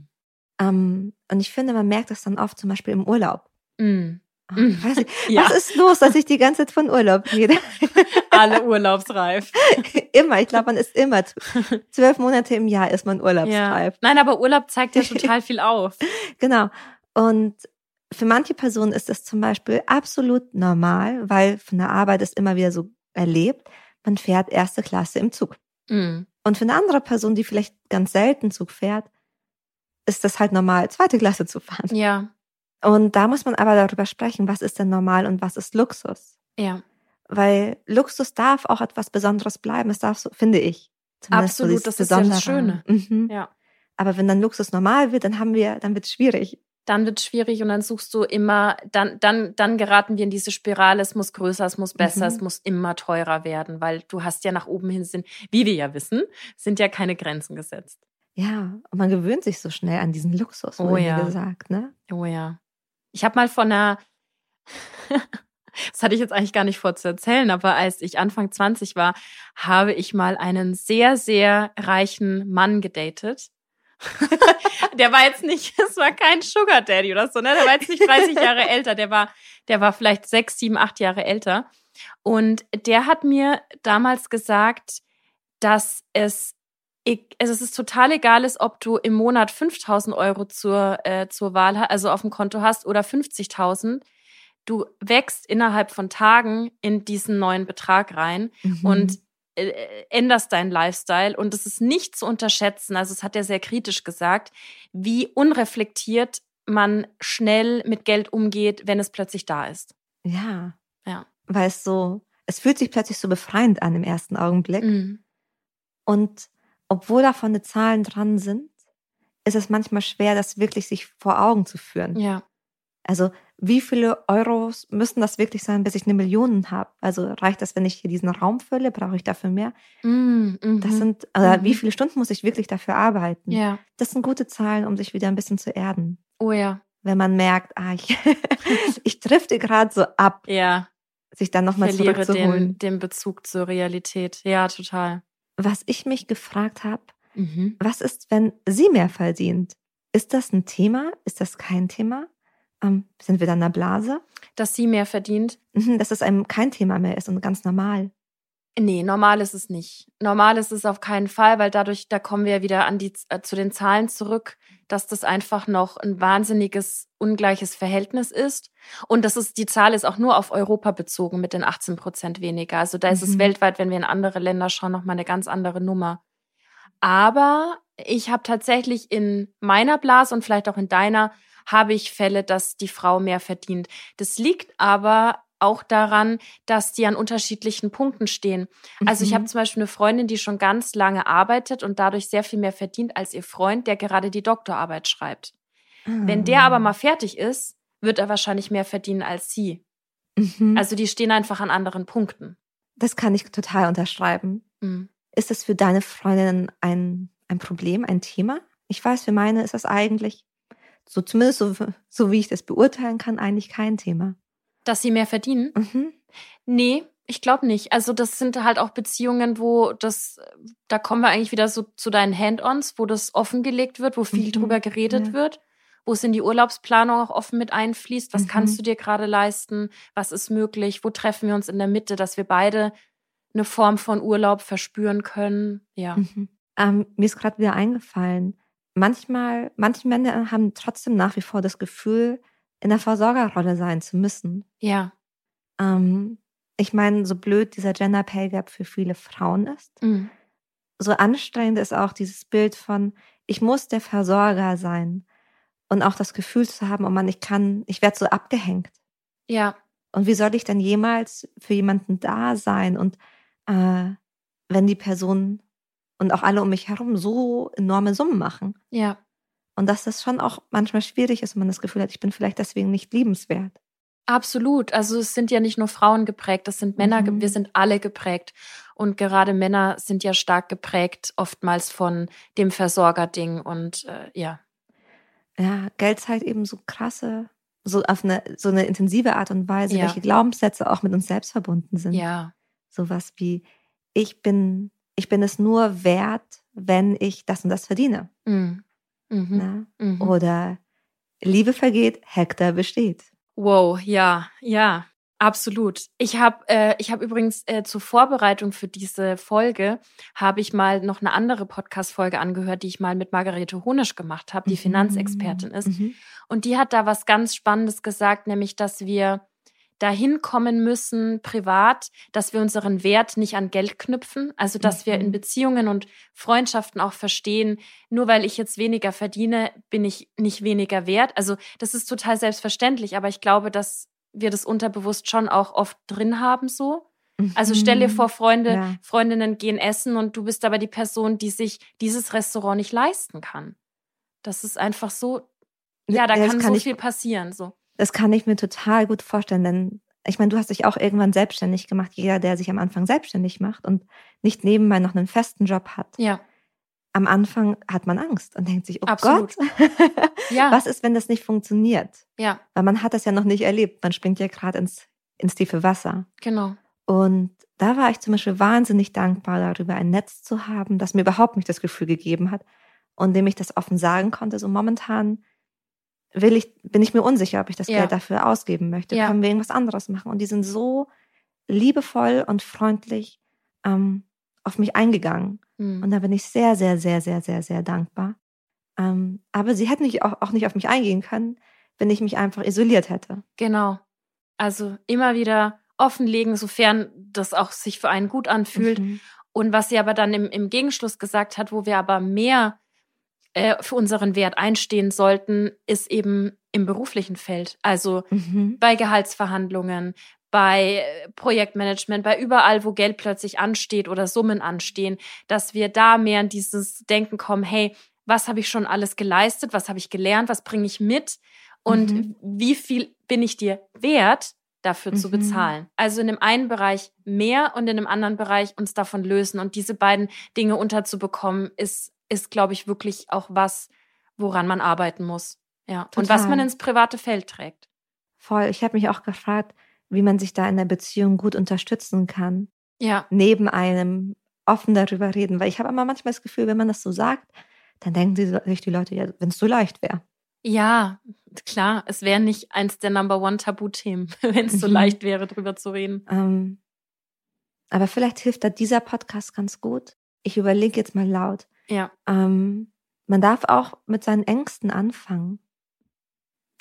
Ähm, und ich finde, man merkt das dann oft zum Beispiel im Urlaub. Mm. Mhm. Was, ja. was ist los, dass ich die ganze Zeit von Urlaub rede? Alle urlaubsreif. immer, ich glaube, man ist immer zwölf Monate im Jahr ist man urlaubsreif. Ja. Nein, aber Urlaub zeigt ja total viel auf. genau. Und für manche Personen ist das zum Beispiel absolut normal, weil von der Arbeit ist immer wieder so erlebt, man fährt erste Klasse im Zug. Mhm. Und für eine andere Person, die vielleicht ganz selten Zug fährt, ist das halt normal, zweite Klasse zu fahren. Ja. Und da muss man aber darüber sprechen, was ist denn normal und was ist Luxus. Ja. Weil Luxus darf auch etwas Besonderes bleiben. Es darf so, finde ich. Absolut, so das ist ja das Schöne. Mhm. Ja. Aber wenn dann Luxus normal wird, dann haben wir, dann wird es schwierig. Dann wird es schwierig und dann suchst du immer, dann, dann, dann geraten wir in diese Spirale, es muss größer, es muss besser, mhm. es muss immer teurer werden, weil du hast ja nach oben hin sind, wie wir ja wissen, sind ja keine Grenzen gesetzt. Ja, und man gewöhnt sich so schnell an diesen Luxus, oh ja. gesagt, ne? Oh ja. Ich habe mal von einer, das hatte ich jetzt eigentlich gar nicht vor zu erzählen, aber als ich Anfang 20 war, habe ich mal einen sehr, sehr reichen Mann gedatet. der war jetzt nicht, es war kein Sugar Daddy oder so, ne? Der war jetzt nicht 30 Jahre älter, der war, der war vielleicht sechs, sieben, acht Jahre älter. Und der hat mir damals gesagt, dass es also es ist total egal ist, ob du im Monat 5000 Euro zur, äh, zur Wahl, also auf dem Konto hast oder 50.000. Du wächst innerhalb von Tagen in diesen neuen Betrag rein mhm. und änderst deinen Lifestyle. Und es ist nicht zu unterschätzen, also es hat er sehr kritisch gesagt, wie unreflektiert man schnell mit Geld umgeht, wenn es plötzlich da ist. Ja. Ja. Weil es so, es fühlt sich plötzlich so befreiend an im ersten Augenblick. Mhm. Und obwohl da vorne Zahlen dran sind, ist es manchmal schwer, das wirklich sich vor Augen zu führen. Ja. Also wie viele Euros müssen das wirklich sein, bis ich eine Million habe? Also reicht das, wenn ich hier diesen Raum fülle? Brauche ich dafür mehr? Mm, mm das sind, also mm wie viele Stunden muss ich wirklich dafür arbeiten? Ja. Das sind gute Zahlen, um sich wieder ein bisschen zu erden. Oh ja. Wenn man merkt, ah, ich, ich drifte gerade so ab. Ja. Sich dann nochmal zurückzuholen. Den, den Bezug zur Realität. Ja, total was ich mich gefragt habe, mhm. was ist, wenn sie mehr verdient? Ist das ein Thema? Ist das kein Thema? Ähm, sind wir dann in der Blase? Dass sie mehr verdient? Mhm, dass es einem kein Thema mehr ist und ganz normal. Nee, normal ist es nicht. Normal ist es auf keinen Fall, weil dadurch, da kommen wir wieder an die, äh, zu den Zahlen zurück, dass das einfach noch ein wahnsinniges, ungleiches Verhältnis ist. Und das ist, die Zahl ist auch nur auf Europa bezogen mit den 18 Prozent weniger. Also da ist mhm. es weltweit, wenn wir in andere Länder schauen, nochmal eine ganz andere Nummer. Aber ich habe tatsächlich in meiner Blase und vielleicht auch in deiner habe ich Fälle, dass die Frau mehr verdient. Das liegt aber auch daran, dass die an unterschiedlichen Punkten stehen. Also ich habe mhm. zum Beispiel eine Freundin, die schon ganz lange arbeitet und dadurch sehr viel mehr verdient als ihr Freund, der gerade die Doktorarbeit schreibt. Mhm. Wenn der aber ah. mal fertig ist, wird er wahrscheinlich mehr verdienen als sie. Mhm. Also die stehen einfach an anderen Punkten. Das kann ich total unterschreiben. Mhm. Ist das für deine Freundin ein, ein Problem, ein Thema? Ich weiß, für meine ist das eigentlich, so zumindest so, so wie ich das beurteilen kann, eigentlich kein Thema. Dass sie mehr verdienen? Mhm. Nee, Ich glaube nicht. Also das sind halt auch Beziehungen, wo das, da kommen wir eigentlich wieder so zu deinen Hand-ons, wo das offengelegt wird, wo viel mhm. drüber geredet ja. wird, wo es in die Urlaubsplanung auch offen mit einfließt. Was mhm. kannst du dir gerade leisten? Was ist möglich? Wo treffen wir uns in der Mitte, dass wir beide eine Form von Urlaub verspüren können? Ja. Mhm. Ähm, mir ist gerade wieder eingefallen. Manchmal, manche Männer haben trotzdem nach wie vor das Gefühl, in der Versorgerrolle sein zu müssen. Ja. Ähm, ich meine, so blöd dieser Gender Pay Gap für viele Frauen ist, mhm. so anstrengend ist auch dieses Bild von, ich muss der Versorger sein und auch das Gefühl zu haben, oh Mann, ich kann, ich werde so abgehängt. Ja. Und wie soll ich denn jemals für jemanden da sein? Und äh, wenn die Person und auch alle um mich herum so enorme Summen machen. Ja. Und dass das schon auch manchmal schwierig ist, wenn man das Gefühl hat, ich bin vielleicht deswegen nicht liebenswert. Absolut. Also es sind ja nicht nur Frauen geprägt, das sind Männer, mhm. wir sind alle geprägt. Und gerade Männer sind ja stark geprägt, oftmals von dem Versorgerding und äh, ja. Ja, Geld zeigt eben so krasse, so auf eine, so eine intensive Art und Weise, ja. welche Glaubenssätze auch mit uns selbst verbunden sind. Ja. Sowas wie, ich bin, ich bin es nur wert, wenn ich das und das verdiene. Mhm. Mhm. Mhm. Oder Liebe vergeht, Hektar besteht. Wow, ja, ja, absolut. Ich habe äh, ich habe übrigens äh, zur Vorbereitung für diese Folge habe ich mal noch eine andere Podcast Folge angehört, die ich mal mit Margarete Honisch gemacht habe, die mhm. Finanzexpertin ist. Mhm. Und die hat da was ganz spannendes gesagt, nämlich dass wir dahin kommen müssen, privat, dass wir unseren Wert nicht an Geld knüpfen. Also, dass mhm. wir in mhm. Beziehungen und Freundschaften auch verstehen, nur weil ich jetzt weniger verdiene, bin ich nicht weniger wert. Also, das ist total selbstverständlich, aber ich glaube, dass wir das unterbewusst schon auch oft drin haben, so. Also stell dir mhm. vor, Freunde, ja. Freundinnen gehen essen und du bist aber die Person, die sich dieses Restaurant nicht leisten kann. Das ist einfach so, ja, da ja, kann, kann so viel passieren, so. Das kann ich mir total gut vorstellen, denn ich meine, du hast dich auch irgendwann selbstständig gemacht. Jeder, der sich am Anfang selbstständig macht und nicht nebenbei noch einen festen Job hat. Ja. Am Anfang hat man Angst und denkt sich, oh Absolut. Gott, ja. was ist, wenn das nicht funktioniert? Ja. Weil man hat das ja noch nicht erlebt. Man springt ja gerade ins, ins tiefe Wasser. Genau. Und da war ich zum Beispiel wahnsinnig dankbar darüber, ein Netz zu haben, das mir überhaupt nicht das Gefühl gegeben hat und dem ich das offen sagen konnte. So momentan will ich, bin ich mir unsicher, ob ich das ja. Geld dafür ausgeben möchte. Ja. Können wir irgendwas anderes machen? Und die sind so liebevoll und freundlich ähm, auf mich eingegangen. Mhm. Und da bin ich sehr, sehr, sehr, sehr, sehr, sehr dankbar. Ähm, aber sie hätten nicht, auch, auch nicht auf mich eingehen können, wenn ich mich einfach isoliert hätte. Genau. Also immer wieder offenlegen, sofern das auch sich für einen gut anfühlt. Mhm. Und was sie aber dann im, im Gegenschluss gesagt hat, wo wir aber mehr äh, für unseren Wert einstehen sollten, ist eben im beruflichen Feld. Also mhm. bei Gehaltsverhandlungen, bei äh, Projektmanagement, bei überall, wo Geld plötzlich ansteht oder Summen anstehen, dass wir da mehr in dieses Denken kommen, hey, was habe ich schon alles geleistet, was habe ich gelernt, was bringe ich mit und mhm. wie viel bin ich dir wert, dafür mhm. zu bezahlen. Also in dem einen Bereich mehr und in dem anderen Bereich uns davon lösen und diese beiden Dinge unterzubekommen, ist ist, glaube ich, wirklich auch was, woran man arbeiten muss. Ja. Total. Und was man ins private Feld trägt. Voll. Ich habe mich auch gefragt, wie man sich da in der Beziehung gut unterstützen kann. Ja. Neben einem offen darüber reden. Weil ich habe immer manchmal das Gefühl, wenn man das so sagt, dann denken sich die Leute, ja, wenn es so leicht wäre. Ja, klar. Es wäre nicht eins der Number One Tabuthemen, wenn es so mhm. leicht wäre, drüber zu reden. Ähm, aber vielleicht hilft da dieser Podcast ganz gut. Ich überlege jetzt mal laut. Ja. Ähm, man darf auch mit seinen Ängsten anfangen.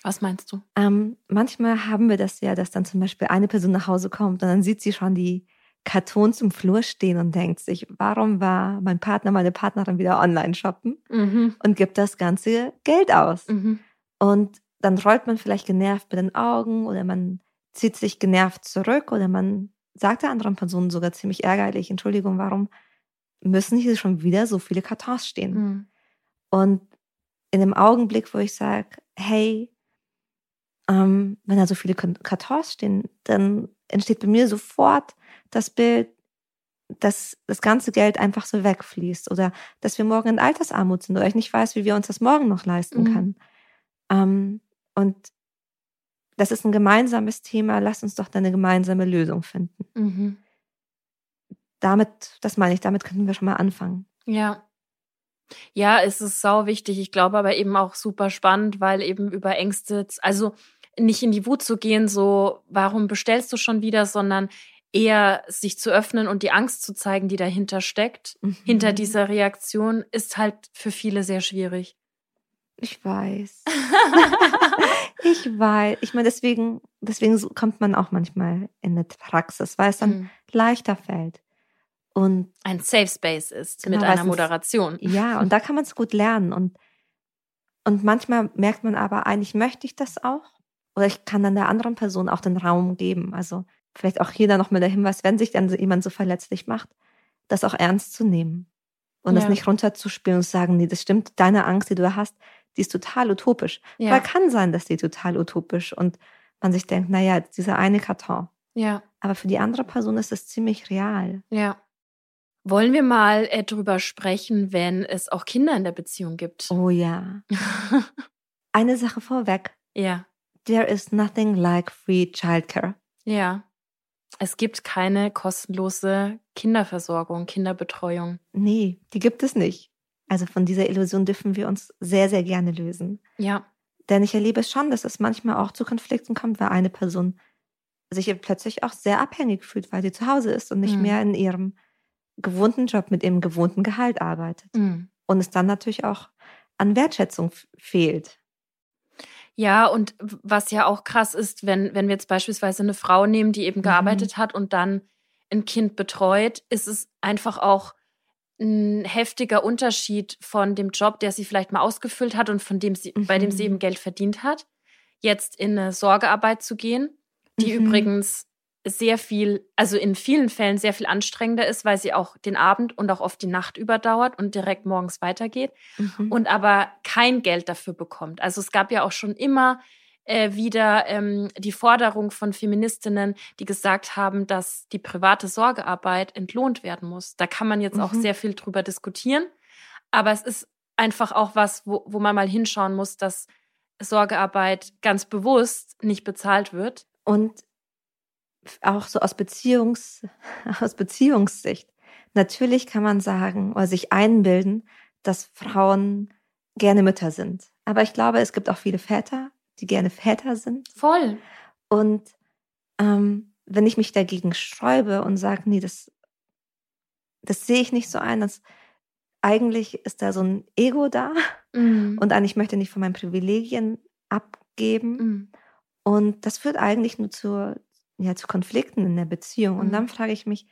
Was meinst du? Ähm, manchmal haben wir das ja, dass dann zum Beispiel eine Person nach Hause kommt und dann sieht sie schon die Kartons im Flur stehen und denkt sich, warum war mein Partner, meine Partnerin wieder online shoppen mhm. und gibt das ganze Geld aus. Mhm. Und dann rollt man vielleicht genervt mit den Augen oder man zieht sich genervt zurück oder man sagt der anderen Person sogar ziemlich ärgerlich, Entschuldigung, warum müssen hier schon wieder so viele Kartons stehen. Mhm. Und in dem Augenblick, wo ich sage, hey, ähm, wenn da so viele Kartons stehen, dann entsteht bei mir sofort das Bild, dass das ganze Geld einfach so wegfließt oder dass wir morgen in Altersarmut sind oder ich nicht weiß, wie wir uns das morgen noch leisten mhm. können. Ähm, und das ist ein gemeinsames Thema, lass uns doch eine gemeinsame Lösung finden. Mhm. Damit, das meine ich, damit könnten wir schon mal anfangen. Ja. Ja, es ist sau wichtig. Ich glaube aber eben auch super spannend, weil eben über Ängste, also nicht in die Wut zu gehen, so, warum bestellst du schon wieder, sondern eher sich zu öffnen und die Angst zu zeigen, die dahinter steckt, mhm. hinter dieser Reaktion, ist halt für viele sehr schwierig. Ich weiß. ich weiß. Ich meine, deswegen, deswegen kommt man auch manchmal in eine Praxis, weil es dann mhm. leichter fällt. Und ein Safe Space ist genau, mit einer Moderation. Ja, und da kann man es gut lernen. Und, und manchmal merkt man aber, eigentlich möchte ich das auch. Oder ich kann dann der anderen Person auch den Raum geben. Also vielleicht auch hier dann nochmal der Hinweis, wenn sich dann jemand so verletzlich macht, das auch ernst zu nehmen. Und ja. das nicht runterzuspielen und zu sagen, nee, das stimmt, deine Angst, die du hast, die ist total utopisch. Ja. Weil kann sein, dass die total utopisch und man sich denkt, naja, dieser eine Karton. Ja. Aber für die andere Person ist das ziemlich real. Ja. Wollen wir mal äh, drüber sprechen, wenn es auch Kinder in der Beziehung gibt? Oh ja. eine Sache vorweg. Ja. There is nothing like free childcare. Ja. Es gibt keine kostenlose Kinderversorgung, Kinderbetreuung. Nee, die gibt es nicht. Also von dieser Illusion dürfen wir uns sehr, sehr gerne lösen. Ja. Denn ich erlebe es schon, dass es manchmal auch zu Konflikten kommt, weil eine Person sich plötzlich auch sehr abhängig fühlt, weil sie zu Hause ist und nicht mhm. mehr in ihrem gewohnten Job mit ihrem gewohnten Gehalt arbeitet. Mhm. Und es dann natürlich auch an Wertschätzung fehlt. Ja, und was ja auch krass ist, wenn, wenn wir jetzt beispielsweise eine Frau nehmen, die eben mhm. gearbeitet hat und dann ein Kind betreut, ist es einfach auch ein heftiger Unterschied von dem Job, der sie vielleicht mal ausgefüllt hat und von dem sie, mhm. bei dem sie mhm. eben Geld verdient hat, jetzt in eine Sorgearbeit zu gehen, die mhm. übrigens sehr viel, also in vielen Fällen sehr viel anstrengender ist, weil sie auch den Abend und auch oft die Nacht überdauert und direkt morgens weitergeht mhm. und aber kein Geld dafür bekommt. Also es gab ja auch schon immer äh, wieder ähm, die Forderung von Feministinnen, die gesagt haben, dass die private Sorgearbeit entlohnt werden muss. Da kann man jetzt mhm. auch sehr viel drüber diskutieren. Aber es ist einfach auch was, wo, wo man mal hinschauen muss, dass Sorgearbeit ganz bewusst nicht bezahlt wird. Und auch so aus Beziehungs, aus Beziehungssicht. Natürlich kann man sagen oder sich einbilden, dass Frauen gerne Mütter sind. Aber ich glaube, es gibt auch viele Väter, die gerne Väter sind. Voll. Und ähm, wenn ich mich dagegen sträube und sage, nee, das, das sehe ich nicht so ein, dass eigentlich ist da so ein Ego da mhm. und eigentlich möchte ich nicht von meinen Privilegien abgeben. Mhm. Und das führt eigentlich nur zu, ja, zu Konflikten in der Beziehung. Und mhm. dann frage ich mich,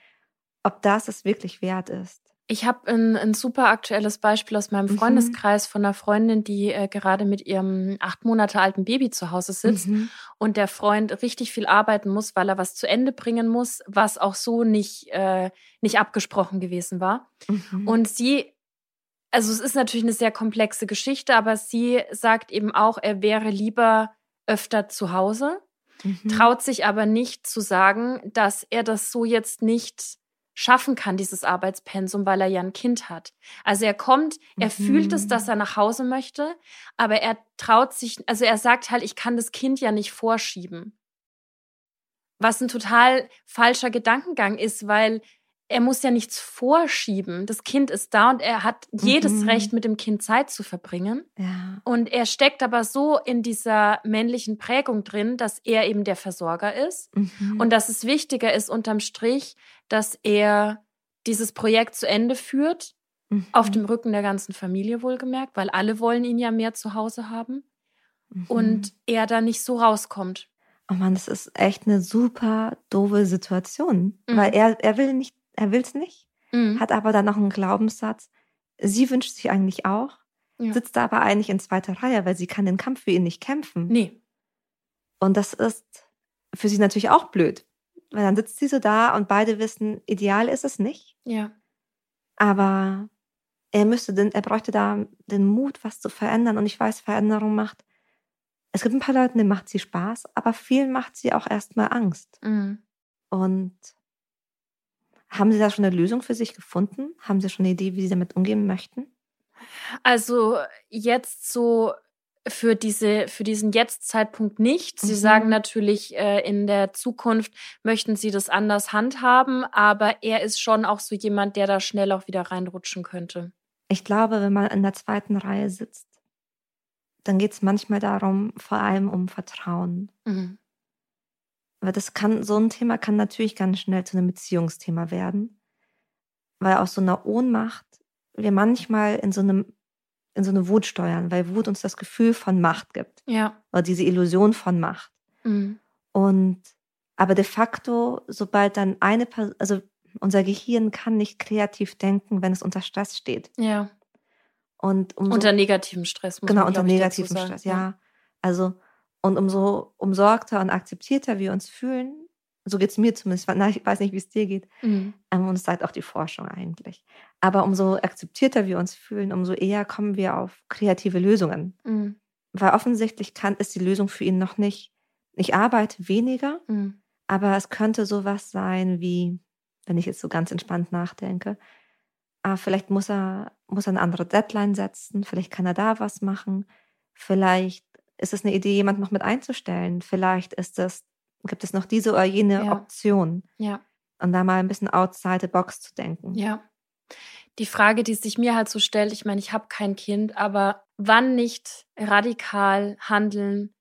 ob das es wirklich wert ist. Ich habe ein, ein super aktuelles Beispiel aus meinem mhm. Freundeskreis mhm. von einer Freundin, die äh, gerade mit ihrem acht Monate alten Baby zu Hause sitzt mhm. und der Freund richtig viel arbeiten muss, weil er was zu Ende bringen muss, was auch so nicht, äh, nicht abgesprochen gewesen war. Mhm. Und sie, also es ist natürlich eine sehr komplexe Geschichte, aber sie sagt eben auch, er wäre lieber öfter zu Hause, mhm. traut sich aber nicht zu sagen, dass er das so jetzt nicht schaffen kann, dieses Arbeitspensum, weil er ja ein Kind hat. Also er kommt, er mhm. fühlt es, dass er nach Hause möchte, aber er traut sich, also er sagt halt, ich kann das Kind ja nicht vorschieben. Was ein total falscher Gedankengang ist, weil er muss ja nichts vorschieben. Das Kind ist da und er hat jedes mhm. Recht, mit dem Kind Zeit zu verbringen. Ja. Und er steckt aber so in dieser männlichen Prägung drin, dass er eben der Versorger ist mhm. und dass es wichtiger ist unterm Strich, dass er dieses Projekt zu Ende führt, mhm. auf dem Rücken der ganzen Familie wohlgemerkt, weil alle wollen ihn ja mehr zu Hause haben und mhm. er da nicht so rauskommt. Oh Mann, das ist echt eine super doofe Situation, weil mhm. er, er will nicht er will es nicht, mhm. hat aber dann noch einen Glaubenssatz. Sie wünscht sich eigentlich auch, ja. sitzt aber eigentlich in zweiter Reihe, weil sie kann den Kampf für ihn nicht kämpfen. Nee. Und das ist für sie natürlich auch blöd, weil dann sitzt sie so da und beide wissen, ideal ist es nicht. Ja. Aber er müsste, den, er bräuchte da den Mut, was zu verändern. Und ich weiß, Veränderung macht. Es gibt ein paar Leute, denen macht sie Spaß, aber vielen macht sie auch erstmal Angst. Mhm. Und haben Sie da schon eine Lösung für sich gefunden? Haben Sie schon eine Idee, wie Sie damit umgehen möchten? Also jetzt so für diese für diesen jetzt Zeitpunkt nicht. Sie mhm. sagen natürlich äh, in der Zukunft möchten sie das anders handhaben, aber er ist schon auch so jemand, der da schnell auch wieder reinrutschen könnte. Ich glaube, wenn man in der zweiten Reihe sitzt, dann geht es manchmal darum, vor allem um Vertrauen. Mhm. Aber das kann so ein Thema kann natürlich ganz schnell zu einem Beziehungsthema werden, weil aus so einer Ohnmacht wir manchmal in so einem in so eine Wut steuern, weil Wut uns das Gefühl von Macht gibt. Ja. Oder diese Illusion von Macht. Mhm. Und aber de facto, sobald dann eine Person, also unser Gehirn kann nicht kreativ denken, wenn es unter Stress steht. Ja. Und unter negativem Stress. Muss genau, man, unter negativem Stress, ja. ja. Also, und umso umsorgter und akzeptierter wir uns fühlen, so geht es mir zumindest, ich weiß nicht, wie es dir geht. Mhm. Ähm, und es sagt auch die Forschung eigentlich. Aber umso akzeptierter wir uns fühlen, umso eher kommen wir auf kreative Lösungen. Mhm. Weil offensichtlich kann, ist die Lösung für ihn noch nicht, ich arbeite weniger, mhm. aber es könnte sowas sein wie, wenn ich jetzt so ganz entspannt nachdenke, ah, vielleicht muss er, muss er eine andere Deadline setzen, vielleicht kann er da was machen, vielleicht ist es eine Idee, jemanden noch mit einzustellen, vielleicht ist es gibt es noch diese oder jene ja. Option. Ja. Und da mal ein bisschen outside the box zu denken. Ja. Die Frage, die sich mir halt so stellt, ich meine, ich habe kein Kind, aber wann nicht radikal handeln,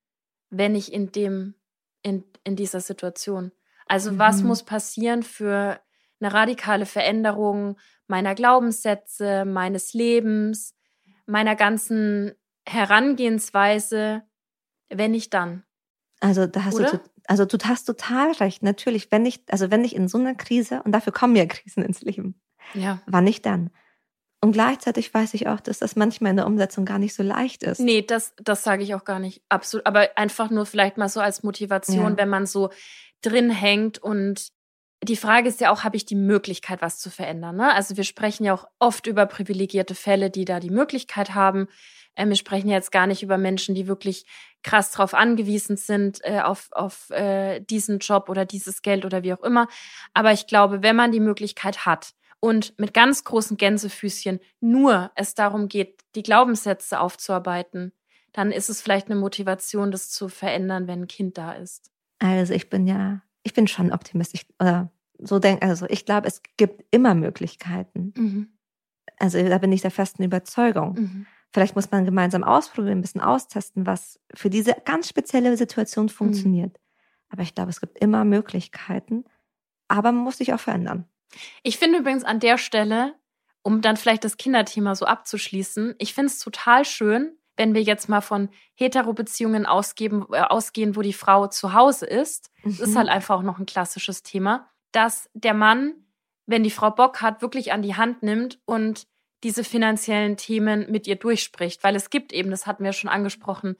wenn ich in dem, in, in dieser Situation? Also mhm. was muss passieren für eine radikale Veränderung meiner Glaubenssätze, meines Lebens, meiner ganzen Herangehensweise, wenn nicht dann? Also da hast Oder? du also du hast total recht. Natürlich, wenn ich, also wenn ich in so einer Krise, und dafür kommen ja Krisen ins Leben, ja. wann nicht dann? Und gleichzeitig weiß ich auch, dass das manchmal in der Umsetzung gar nicht so leicht ist. Nee, das, das sage ich auch gar nicht. Absolut. Aber einfach nur vielleicht mal so als Motivation, ja. wenn man so drin hängt und die Frage ist ja auch, habe ich die Möglichkeit, was zu verändern? Ne? Also wir sprechen ja auch oft über privilegierte Fälle, die da die Möglichkeit haben. Ähm, wir sprechen ja jetzt gar nicht über Menschen, die wirklich krass drauf angewiesen sind, äh, auf, auf äh, diesen Job oder dieses Geld oder wie auch immer. Aber ich glaube, wenn man die Möglichkeit hat und mit ganz großen Gänsefüßchen nur es darum geht, die Glaubenssätze aufzuarbeiten, dann ist es vielleicht eine Motivation, das zu verändern, wenn ein Kind da ist. Also ich bin ja, ich bin schon optimistisch oder so denke, also ich glaube, es gibt immer Möglichkeiten. Mhm. Also da bin ich der festen Überzeugung. Mhm. Vielleicht muss man gemeinsam ausprobieren, ein bisschen austesten, was für diese ganz spezielle Situation mhm. funktioniert. Mhm. Aber ich glaube, es gibt immer Möglichkeiten, aber man muss sich auch verändern. Ich finde übrigens an der Stelle, um dann vielleicht das Kinderthema so abzuschließen, ich finde es total schön, wenn wir jetzt mal von Hetero-Beziehungen ausgeben, äh, ausgehen, wo die Frau zu Hause ist. Mhm. Das ist halt einfach auch noch ein klassisches Thema, dass der Mann, wenn die Frau Bock hat, wirklich an die Hand nimmt und diese finanziellen Themen mit ihr durchspricht. Weil es gibt eben, das hatten wir schon angesprochen,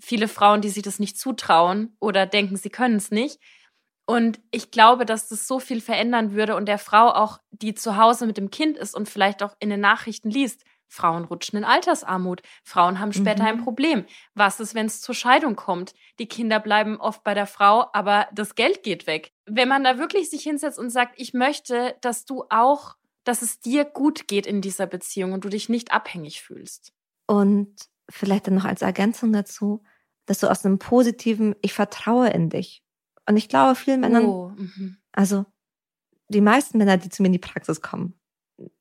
viele Frauen, die sich das nicht zutrauen oder denken, sie können es nicht. Und ich glaube, dass das so viel verändern würde und der Frau auch, die zu Hause mit dem Kind ist und vielleicht auch in den Nachrichten liest, Frauen rutschen in Altersarmut, Frauen haben später mhm. ein Problem. Was ist, wenn es zur Scheidung kommt? Die Kinder bleiben oft bei der Frau, aber das Geld geht weg. Wenn man da wirklich sich hinsetzt und sagt, ich möchte, dass du auch dass es dir gut geht in dieser Beziehung und du dich nicht abhängig fühlst. Und vielleicht dann noch als Ergänzung dazu, dass du aus einem positiven, ich vertraue in dich. Und ich glaube, vielen Männern, oh, mhm. also die meisten Männer, die zu mir in die Praxis kommen,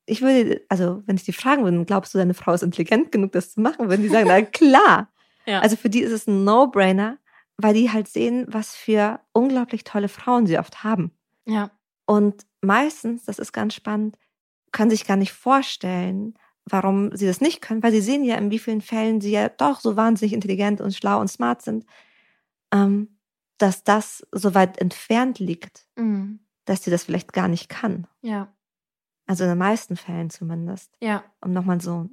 ich würde, also wenn ich die fragen würde, glaubst du, deine Frau ist intelligent genug, das zu machen, würden die sagen, na klar. Ja. Also für die ist es ein No-Brainer, weil die halt sehen, was für unglaublich tolle Frauen sie oft haben. Ja. Und meistens, das ist ganz spannend, können sich gar nicht vorstellen, warum sie das nicht können, weil sie sehen ja, in wie vielen Fällen sie ja doch so wahnsinnig intelligent und schlau und smart sind, ähm, dass das so weit entfernt liegt, mhm. dass sie das vielleicht gar nicht kann. Ja. Also in den meisten Fällen zumindest. Ja. Um nochmal so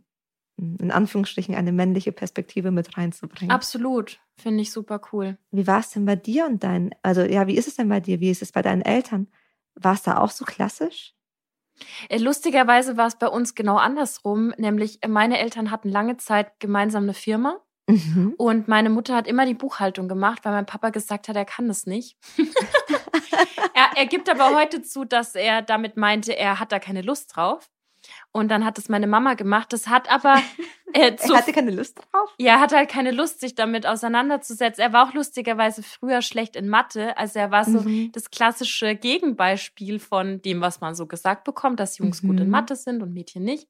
in Anführungsstrichen eine männliche Perspektive mit reinzubringen. Absolut. Finde ich super cool. Wie war es denn bei dir und deinen, also ja, wie ist es denn bei dir? Wie ist es bei deinen Eltern? War es da auch so klassisch? Äh, lustigerweise war es bei uns genau andersrum, nämlich äh, meine Eltern hatten lange Zeit gemeinsam eine Firma. Mhm. Und meine Mutter hat immer die Buchhaltung gemacht, weil mein Papa gesagt hat, er kann das nicht. er, er gibt aber heute zu, dass er damit meinte, er hat da keine Lust drauf. Und dann hat es meine Mama gemacht. Das hat aber. Äh, er hatte keine Lust drauf? Ja, er hatte halt keine Lust, sich damit auseinanderzusetzen. Er war auch lustigerweise früher schlecht in Mathe. Also er war so mhm. das klassische Gegenbeispiel von dem, was man so gesagt bekommt, dass Jungs mhm. gut in mhm. Mathe sind und Mädchen nicht.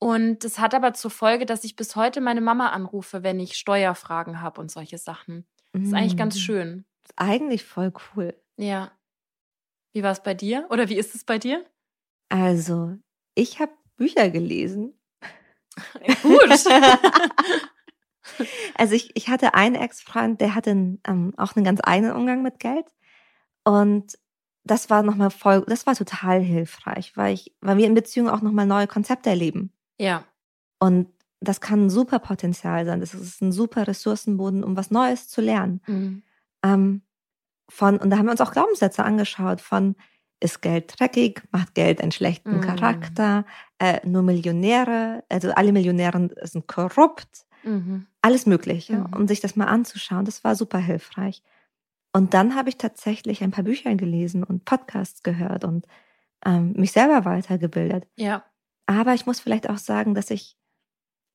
Und das hat aber zur Folge, dass ich bis heute meine Mama anrufe, wenn ich Steuerfragen habe und solche Sachen. Das ist eigentlich ganz mm. schön. Ist eigentlich voll cool. Ja. Wie war es bei dir? Oder wie ist es bei dir? Also, ich habe Bücher gelesen. Gut. also ich, ich hatte einen Ex-Freund, der hatte ähm, auch einen ganz eigenen Umgang mit Geld. Und das war nochmal voll, das war total hilfreich, weil ich, weil wir in Beziehungen auch nochmal neue Konzepte erleben. Ja. Und das kann ein super Potenzial sein. Das ist ein super Ressourcenboden, um was Neues zu lernen. Mhm. Ähm, von, und da haben wir uns auch Glaubenssätze angeschaut von, ist Geld dreckig, macht Geld einen schlechten mhm. Charakter, äh, nur Millionäre, also alle Millionäre sind korrupt, mhm. alles Mögliche, mhm. um sich das mal anzuschauen. Das war super hilfreich. Und dann habe ich tatsächlich ein paar Bücher gelesen und Podcasts gehört und ähm, mich selber weitergebildet. Ja. Aber ich muss vielleicht auch sagen, dass ich,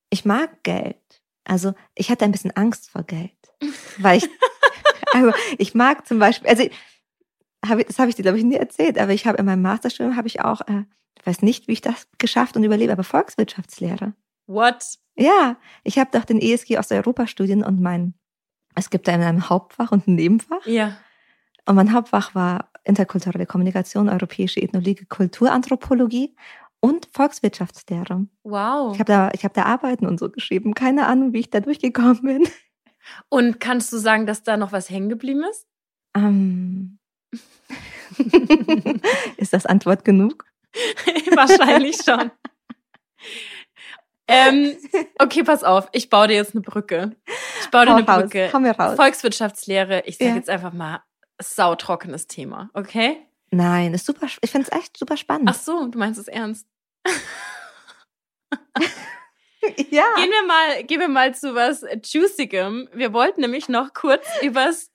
ich mag Geld. Also ich hatte ein bisschen Angst vor Geld, weil ich, also ich mag zum Beispiel, also hab das habe ich dir glaube ich nie erzählt, aber ich habe in meinem Masterstudium habe ich auch, äh, ich weiß nicht, wie ich das geschafft und überlebe, aber Volkswirtschaftslehre. What? Ja, ich habe doch den ESG aus Europastudien und mein, es gibt da ein Hauptfach und ein Nebenfach. Ja. Und mein Hauptfach war interkulturelle Kommunikation, europäische Ethnologie, Kulturanthropologie und Volkswirtschaftslehre. Wow. Ich habe da, ich habe da Arbeiten und so geschrieben. Keine Ahnung, wie ich da durchgekommen bin. Und kannst du sagen, dass da noch was hängen geblieben ist? Ähm. ist das Antwort genug? Wahrscheinlich schon. ähm, okay, pass auf. Ich baue dir jetzt eine Brücke. Ich baue dir eine raus. Brücke. Komm raus. Volkswirtschaftslehre. Ich sage ja. jetzt einfach mal sautrockenes Thema. Okay? Nein, ist super. Ich finde es echt super spannend. Ach so, du meinst es ernst. ja. Gehen wir mal, gehen wir mal zu was Juicigem. Wir wollten nämlich noch kurz übers,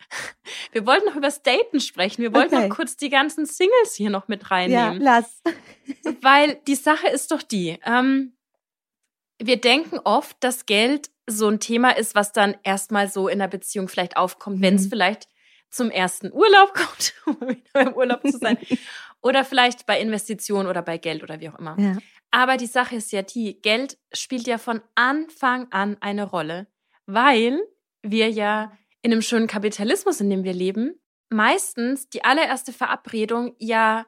wir wollten noch übers Daten sprechen. Wir wollten okay. noch kurz die ganzen Singles hier noch mit reinnehmen. Ja, lass. Weil die Sache ist doch die, ähm, wir denken oft, dass Geld so ein Thema ist, was dann erstmal so in der Beziehung vielleicht aufkommt, mhm. wenn es vielleicht zum ersten Urlaub kommt, um wieder im Urlaub zu sein. oder vielleicht bei Investitionen oder bei Geld oder wie auch immer. Ja. Aber die Sache ist ja die, Geld spielt ja von Anfang an eine Rolle, weil wir ja in einem schönen Kapitalismus, in dem wir leben, meistens die allererste Verabredung ja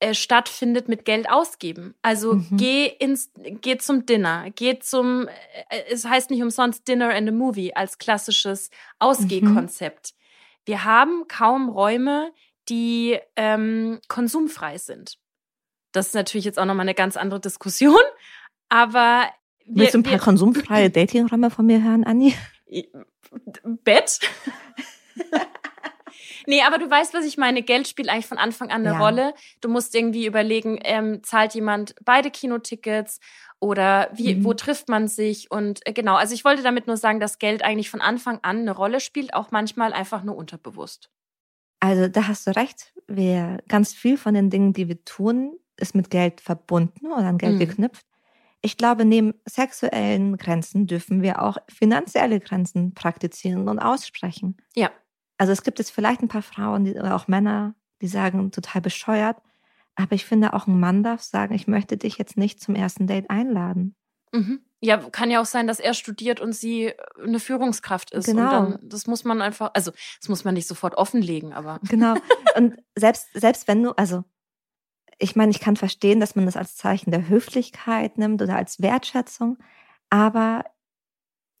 äh, stattfindet mit Geld ausgeben. Also mhm. geh ins, geh zum Dinner, geh zum, äh, es heißt nicht umsonst Dinner and a Movie als klassisches Ausgehkonzept. Mhm. Wir haben kaum Räume, die ähm, konsumfrei sind. Das ist natürlich jetzt auch nochmal eine ganz andere Diskussion, aber wir, Willst du ein paar wir, konsumfreie Datingräume von mir hören, Anni? Bett? nee, aber du weißt, was ich meine. Geld spielt eigentlich von Anfang an eine ja. Rolle. Du musst irgendwie überlegen, ähm, zahlt jemand beide Kinotickets oder wie, mhm. wo trifft man sich? Und äh, genau, also ich wollte damit nur sagen, dass Geld eigentlich von Anfang an eine Rolle spielt, auch manchmal einfach nur unterbewusst. Also da hast du recht. Wir, ganz viel von den Dingen, die wir tun, ist mit Geld verbunden oder an Geld mhm. geknüpft. Ich glaube, neben sexuellen Grenzen dürfen wir auch finanzielle Grenzen praktizieren und aussprechen. Ja. Also es gibt jetzt vielleicht ein paar Frauen die, oder auch Männer, die sagen, total bescheuert, aber ich finde, auch ein Mann darf sagen, ich möchte dich jetzt nicht zum ersten Date einladen. Mhm. Ja, kann ja auch sein, dass er studiert und sie eine Führungskraft ist. Genau. Und dann, das muss man einfach, also das muss man nicht sofort offenlegen, aber. Genau. Und selbst, selbst wenn du, also ich meine, ich kann verstehen, dass man das als Zeichen der Höflichkeit nimmt oder als Wertschätzung, aber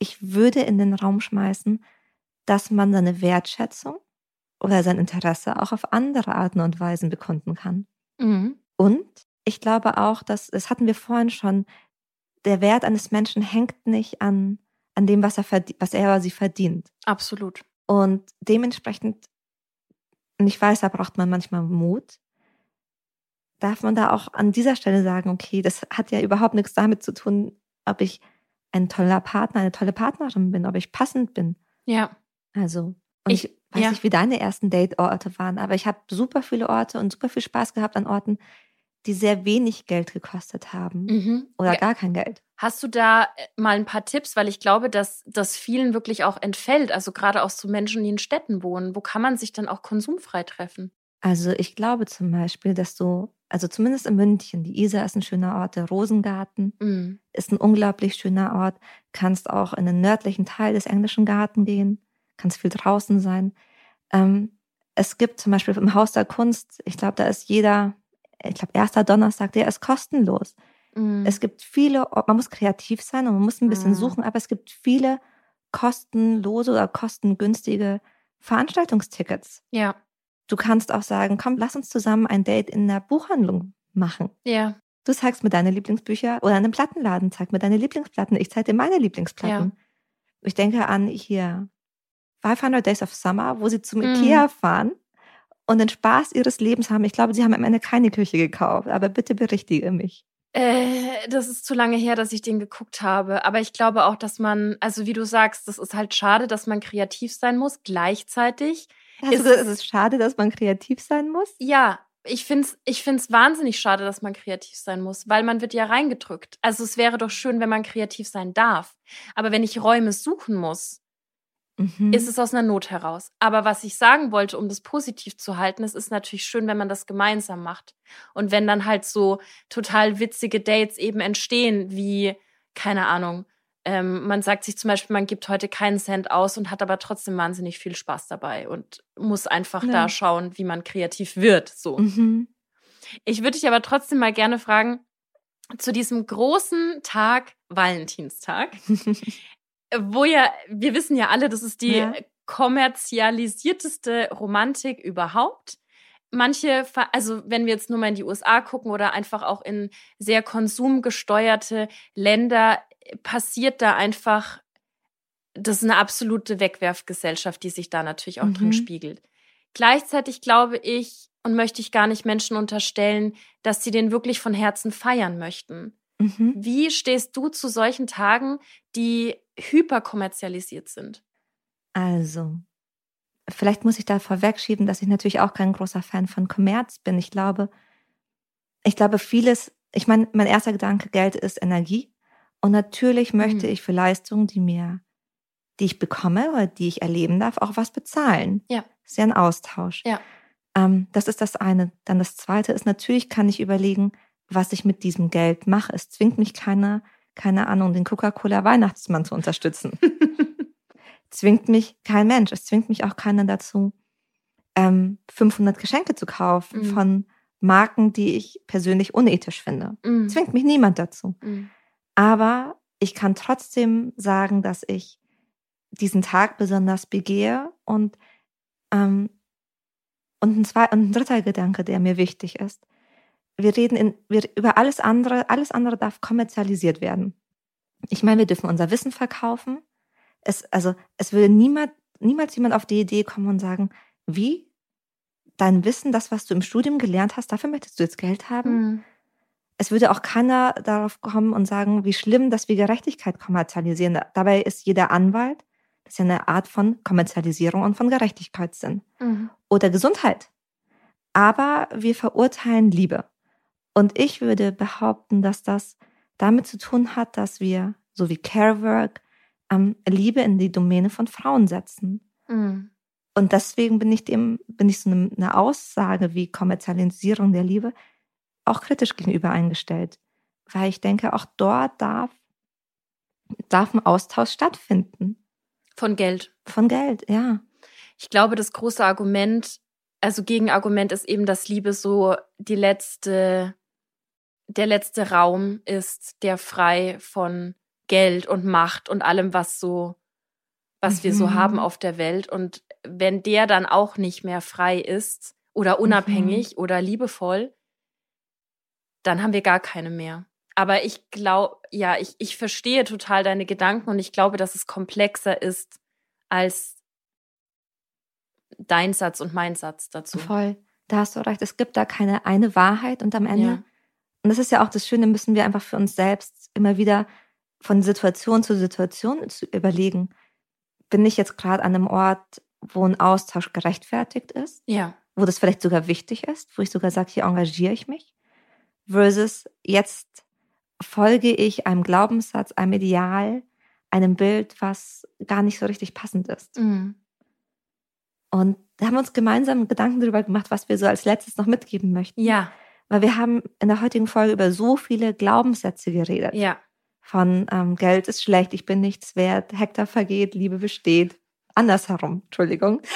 ich würde in den Raum schmeißen, dass man seine Wertschätzung oder sein Interesse auch auf andere Arten und Weisen bekunden kann. Mhm. Und ich glaube auch, dass, das hatten wir vorhin schon, der Wert eines Menschen hängt nicht an, an dem, was er, was er oder sie verdient. Absolut. Und dementsprechend, und ich weiß, da braucht man manchmal Mut, darf man da auch an dieser Stelle sagen, okay, das hat ja überhaupt nichts damit zu tun, ob ich ein toller Partner, eine tolle Partnerin bin, ob ich passend bin. Ja. Also, und ich, ich weiß ja. nicht, wie deine ersten Date-Orte waren, aber ich habe super viele Orte und super viel Spaß gehabt an Orten, die sehr wenig Geld gekostet haben mhm. oder ja. gar kein Geld. Hast du da äh, mal ein paar Tipps, weil ich glaube, dass das vielen wirklich auch entfällt, also gerade auch so Menschen, die in Städten wohnen. Wo kann man sich dann auch konsumfrei treffen? Also ich glaube zum Beispiel, dass du, also zumindest in München, die Isar ist ein schöner Ort, der Rosengarten mhm. ist ein unglaublich schöner Ort. Kannst auch in den nördlichen Teil des englischen Garten gehen, kannst viel draußen sein. Ähm, es gibt zum Beispiel im Haus der Kunst, ich glaube, da ist jeder ich glaube, erster Donnerstag, der ist kostenlos. Mhm. Es gibt viele, man muss kreativ sein und man muss ein bisschen mhm. suchen, aber es gibt viele kostenlose oder kostengünstige Veranstaltungstickets. Ja. Du kannst auch sagen, komm, lass uns zusammen ein Date in der Buchhandlung machen. Ja. Du zeigst mir deine Lieblingsbücher oder in einem Plattenladen, zeig mir deine Lieblingsplatten, ich zeige dir meine Lieblingsplatten. Ja. Ich denke an hier 500 Days of Summer, wo sie zum mhm. Ikea fahren und den Spaß ihres Lebens haben. Ich glaube, sie haben am Ende keine Küche gekauft, aber bitte berichtige mich. Äh, das ist zu lange her, dass ich den geguckt habe. Aber ich glaube auch, dass man, also wie du sagst, das ist halt schade, dass man kreativ sein muss. Gleichzeitig also, ist, es, ist es schade, dass man kreativ sein muss? Ja, ich finde es ich find's wahnsinnig schade, dass man kreativ sein muss, weil man wird ja reingedrückt. Also es wäre doch schön, wenn man kreativ sein darf. Aber wenn ich Räume suchen muss, mhm. ist es aus einer Not heraus. Aber was ich sagen wollte, um das positiv zu halten, es ist natürlich schön, wenn man das gemeinsam macht. Und wenn dann halt so total witzige Dates eben entstehen, wie, keine Ahnung, ähm, man sagt sich zum Beispiel, man gibt heute keinen Cent aus und hat aber trotzdem wahnsinnig viel Spaß dabei und muss einfach ja. da schauen, wie man kreativ wird. So. Mhm. Ich würde dich aber trotzdem mal gerne fragen, zu diesem großen Tag, Valentinstag, wo ja, wir wissen ja alle, das ist die ja. kommerzialisierteste Romantik überhaupt. Manche, also wenn wir jetzt nur mal in die USA gucken oder einfach auch in sehr konsumgesteuerte Länder, passiert da einfach, das ist eine absolute Wegwerfgesellschaft, die sich da natürlich auch mhm. drin spiegelt. Gleichzeitig glaube ich und möchte ich gar nicht Menschen unterstellen, dass sie den wirklich von Herzen feiern möchten. Mhm. Wie stehst du zu solchen Tagen, die hyperkommerzialisiert sind? Also, vielleicht muss ich da vorwegschieben, dass ich natürlich auch kein großer Fan von Kommerz bin. Ich glaube, ich glaube, vieles, ich meine, mein erster Gedanke, Geld ist Energie. Und natürlich möchte mhm. ich für Leistungen, die mir, die ich bekomme oder die ich erleben darf, auch was bezahlen. Ja. Das ist ja ein Austausch. Ja. Ähm, das ist das eine. Dann das zweite ist, natürlich kann ich überlegen, was ich mit diesem Geld mache. Es zwingt mich keiner, keine Ahnung, den Coca-Cola Weihnachtsmann zu unterstützen. zwingt mich kein Mensch. Es zwingt mich auch keiner dazu, ähm, 500 Geschenke zu kaufen mhm. von Marken, die ich persönlich unethisch finde. Mhm. Zwingt mich niemand dazu. Mhm. Aber ich kann trotzdem sagen, dass ich diesen Tag besonders begehe und ähm, und ein, zwei, ein dritter Gedanke, der mir wichtig ist wir reden in, wir, über alles andere, alles andere darf kommerzialisiert werden. Ich meine, wir dürfen unser Wissen verkaufen. Es, also, es würde niemand, niemals jemand auf die Idee kommen und sagen, wie? Dein Wissen, das, was du im Studium gelernt hast, dafür möchtest du jetzt Geld haben? Mhm. Es würde auch keiner darauf kommen und sagen, wie schlimm, dass wir Gerechtigkeit kommerzialisieren. Dabei ist jeder Anwalt, das ist ja eine Art von Kommerzialisierung und von Gerechtigkeitssinn. Mhm. Oder Gesundheit. Aber wir verurteilen Liebe. Und ich würde behaupten, dass das damit zu tun hat, dass wir, so wie Carework, ähm, Liebe in die Domäne von Frauen setzen. Mhm. Und deswegen bin ich dem, bin ich so eine, eine Aussage wie Kommerzialisierung der Liebe auch kritisch gegenüber eingestellt. Weil ich denke, auch dort darf, darf ein Austausch stattfinden. Von Geld. Von Geld, ja. Ich glaube, das große Argument, also Gegenargument ist eben, dass Liebe so die letzte der letzte Raum ist, der frei von Geld und Macht und allem, was so, was mhm. wir so haben mhm. auf der Welt. Und wenn der dann auch nicht mehr frei ist oder unabhängig mhm. oder liebevoll, dann haben wir gar keine mehr. Aber ich glaube, ja, ich, ich verstehe total deine Gedanken und ich glaube, dass es komplexer ist als dein Satz und mein Satz dazu. Voll. Da hast du recht. Es gibt da keine eine Wahrheit und am Ende ja. Und das ist ja auch das Schöne, müssen wir einfach für uns selbst immer wieder von Situation zu Situation zu überlegen, bin ich jetzt gerade an einem Ort, wo ein Austausch gerechtfertigt ist? Ja. Wo das vielleicht sogar wichtig ist, wo ich sogar sage, hier engagiere ich mich? Versus jetzt folge ich einem Glaubenssatz, einem Ideal, einem Bild, was gar nicht so richtig passend ist. Mhm. Und da haben wir uns gemeinsam Gedanken darüber gemacht, was wir so als letztes noch mitgeben möchten. Ja. Weil wir haben in der heutigen Folge über so viele Glaubenssätze geredet. Ja. Von ähm, Geld ist schlecht, ich bin nichts wert, Hektar vergeht, Liebe besteht. Andersherum, Entschuldigung.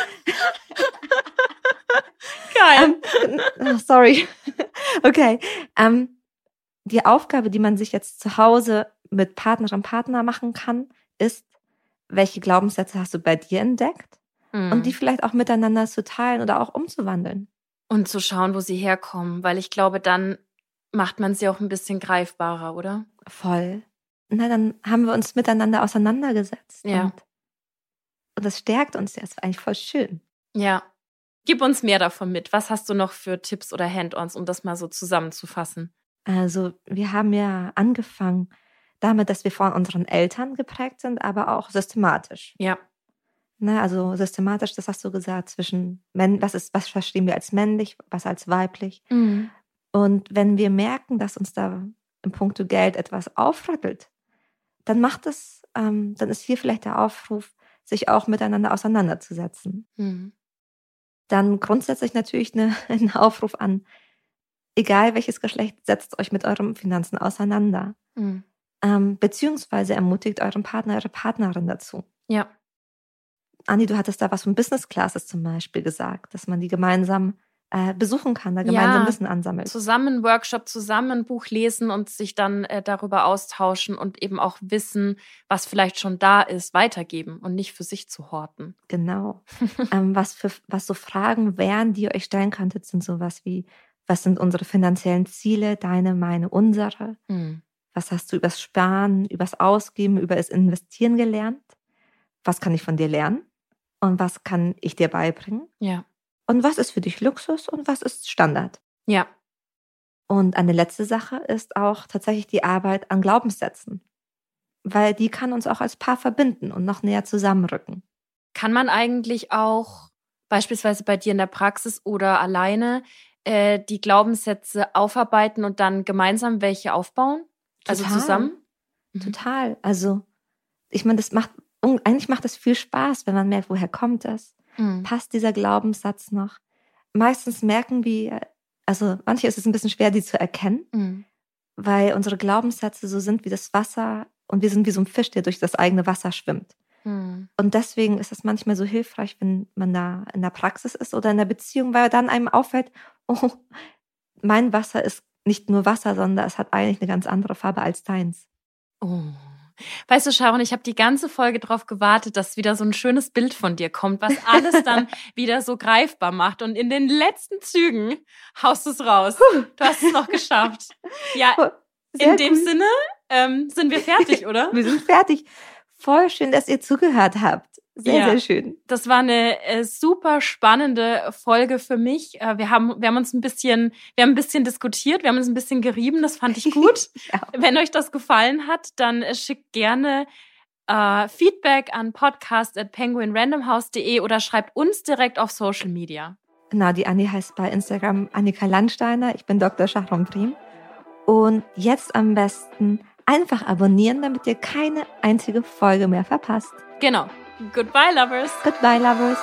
Geil. Um, ähm, oh, sorry. okay. Um, ähm, die Aufgabe, die man sich jetzt zu Hause mit Partnerin, Partner machen kann, ist, welche Glaubenssätze hast du bei dir entdeckt? Mhm. Und die vielleicht auch miteinander zu teilen oder auch umzuwandeln. Und zu schauen, wo sie herkommen, weil ich glaube, dann macht man sie auch ein bisschen greifbarer, oder? Voll. Na, dann haben wir uns miteinander auseinandergesetzt. Ja. Und, und das stärkt uns ja. Das ist eigentlich voll schön. Ja. Gib uns mehr davon mit. Was hast du noch für Tipps oder Hand-ons, um das mal so zusammenzufassen? Also, wir haben ja angefangen damit, dass wir von unseren Eltern geprägt sind, aber auch systematisch. Ja. Ne, also systematisch, das hast du gesagt, zwischen was ist, was verstehen wir als männlich, was als weiblich. Mhm. Und wenn wir merken, dass uns da im Punkto Geld etwas aufrüttelt, dann macht es, ähm, dann ist hier vielleicht der Aufruf, sich auch miteinander auseinanderzusetzen. Mhm. Dann grundsätzlich natürlich eine, ein Aufruf an, egal welches Geschlecht, setzt euch mit euren Finanzen auseinander. Mhm. Ähm, beziehungsweise ermutigt euren Partner, eure Partnerin dazu. Ja. Andi, du hattest da was von Business Classes zum Beispiel gesagt, dass man die gemeinsam äh, besuchen kann, da gemeinsam ja, Wissen ansammelt. Zusammen Workshop, zusammen Buch lesen und sich dann äh, darüber austauschen und eben auch Wissen, was vielleicht schon da ist, weitergeben und nicht für sich zu horten. Genau. ähm, was, für, was so Fragen wären, die ihr euch stellen könntet, sind sowas wie, was sind unsere finanziellen Ziele, deine, meine, unsere? Mhm. Was hast du übers Sparen, übers Ausgeben, über das Investieren gelernt? Was kann ich von dir lernen? und was kann ich dir beibringen? Ja. Und was ist für dich Luxus und was ist Standard? Ja. Und eine letzte Sache ist auch tatsächlich die Arbeit an Glaubenssätzen, weil die kann uns auch als Paar verbinden und noch näher zusammenrücken. Kann man eigentlich auch beispielsweise bei dir in der Praxis oder alleine äh, die Glaubenssätze aufarbeiten und dann gemeinsam welche aufbauen? Also Total. Also zusammen? Mhm. Total. Also ich meine, das macht eigentlich macht es viel Spaß, wenn man merkt, woher kommt das? Mhm. Passt dieser Glaubenssatz noch? Meistens merken wir, also manche ist es ein bisschen schwer, die zu erkennen, mhm. weil unsere Glaubenssätze so sind wie das Wasser und wir sind wie so ein Fisch, der durch das eigene Wasser schwimmt. Mhm. Und deswegen ist es manchmal so hilfreich, wenn man da in der Praxis ist oder in der Beziehung, weil dann einem auffällt, oh, mein Wasser ist nicht nur Wasser, sondern es hat eigentlich eine ganz andere Farbe als deins. Oh. Weißt du, Sharon, ich habe die ganze Folge darauf gewartet, dass wieder so ein schönes Bild von dir kommt, was alles dann wieder so greifbar macht. Und in den letzten Zügen haust du es raus. Du hast es noch geschafft. Ja, Sehr in dem gut. Sinne ähm, sind wir fertig, oder? wir sind fertig. Voll schön, dass ihr zugehört habt. Sehr, ja, sehr schön. Das war eine äh, super spannende Folge für mich. Äh, wir haben, wir haben uns ein bisschen, wir haben ein bisschen diskutiert, wir haben uns ein bisschen gerieben. Das fand ich gut. ja. Wenn euch das gefallen hat, dann äh, schickt gerne äh, Feedback an podcast at penguinrandomhouse.de oder schreibt uns direkt auf Social Media. Genau, die Anni heißt bei Instagram Annika Landsteiner. Ich bin Dr. Shahram Prim. Und jetzt am besten einfach abonnieren, damit ihr keine einzige Folge mehr verpasst. Genau. Goodbye, lovers. Goodbye, lovers.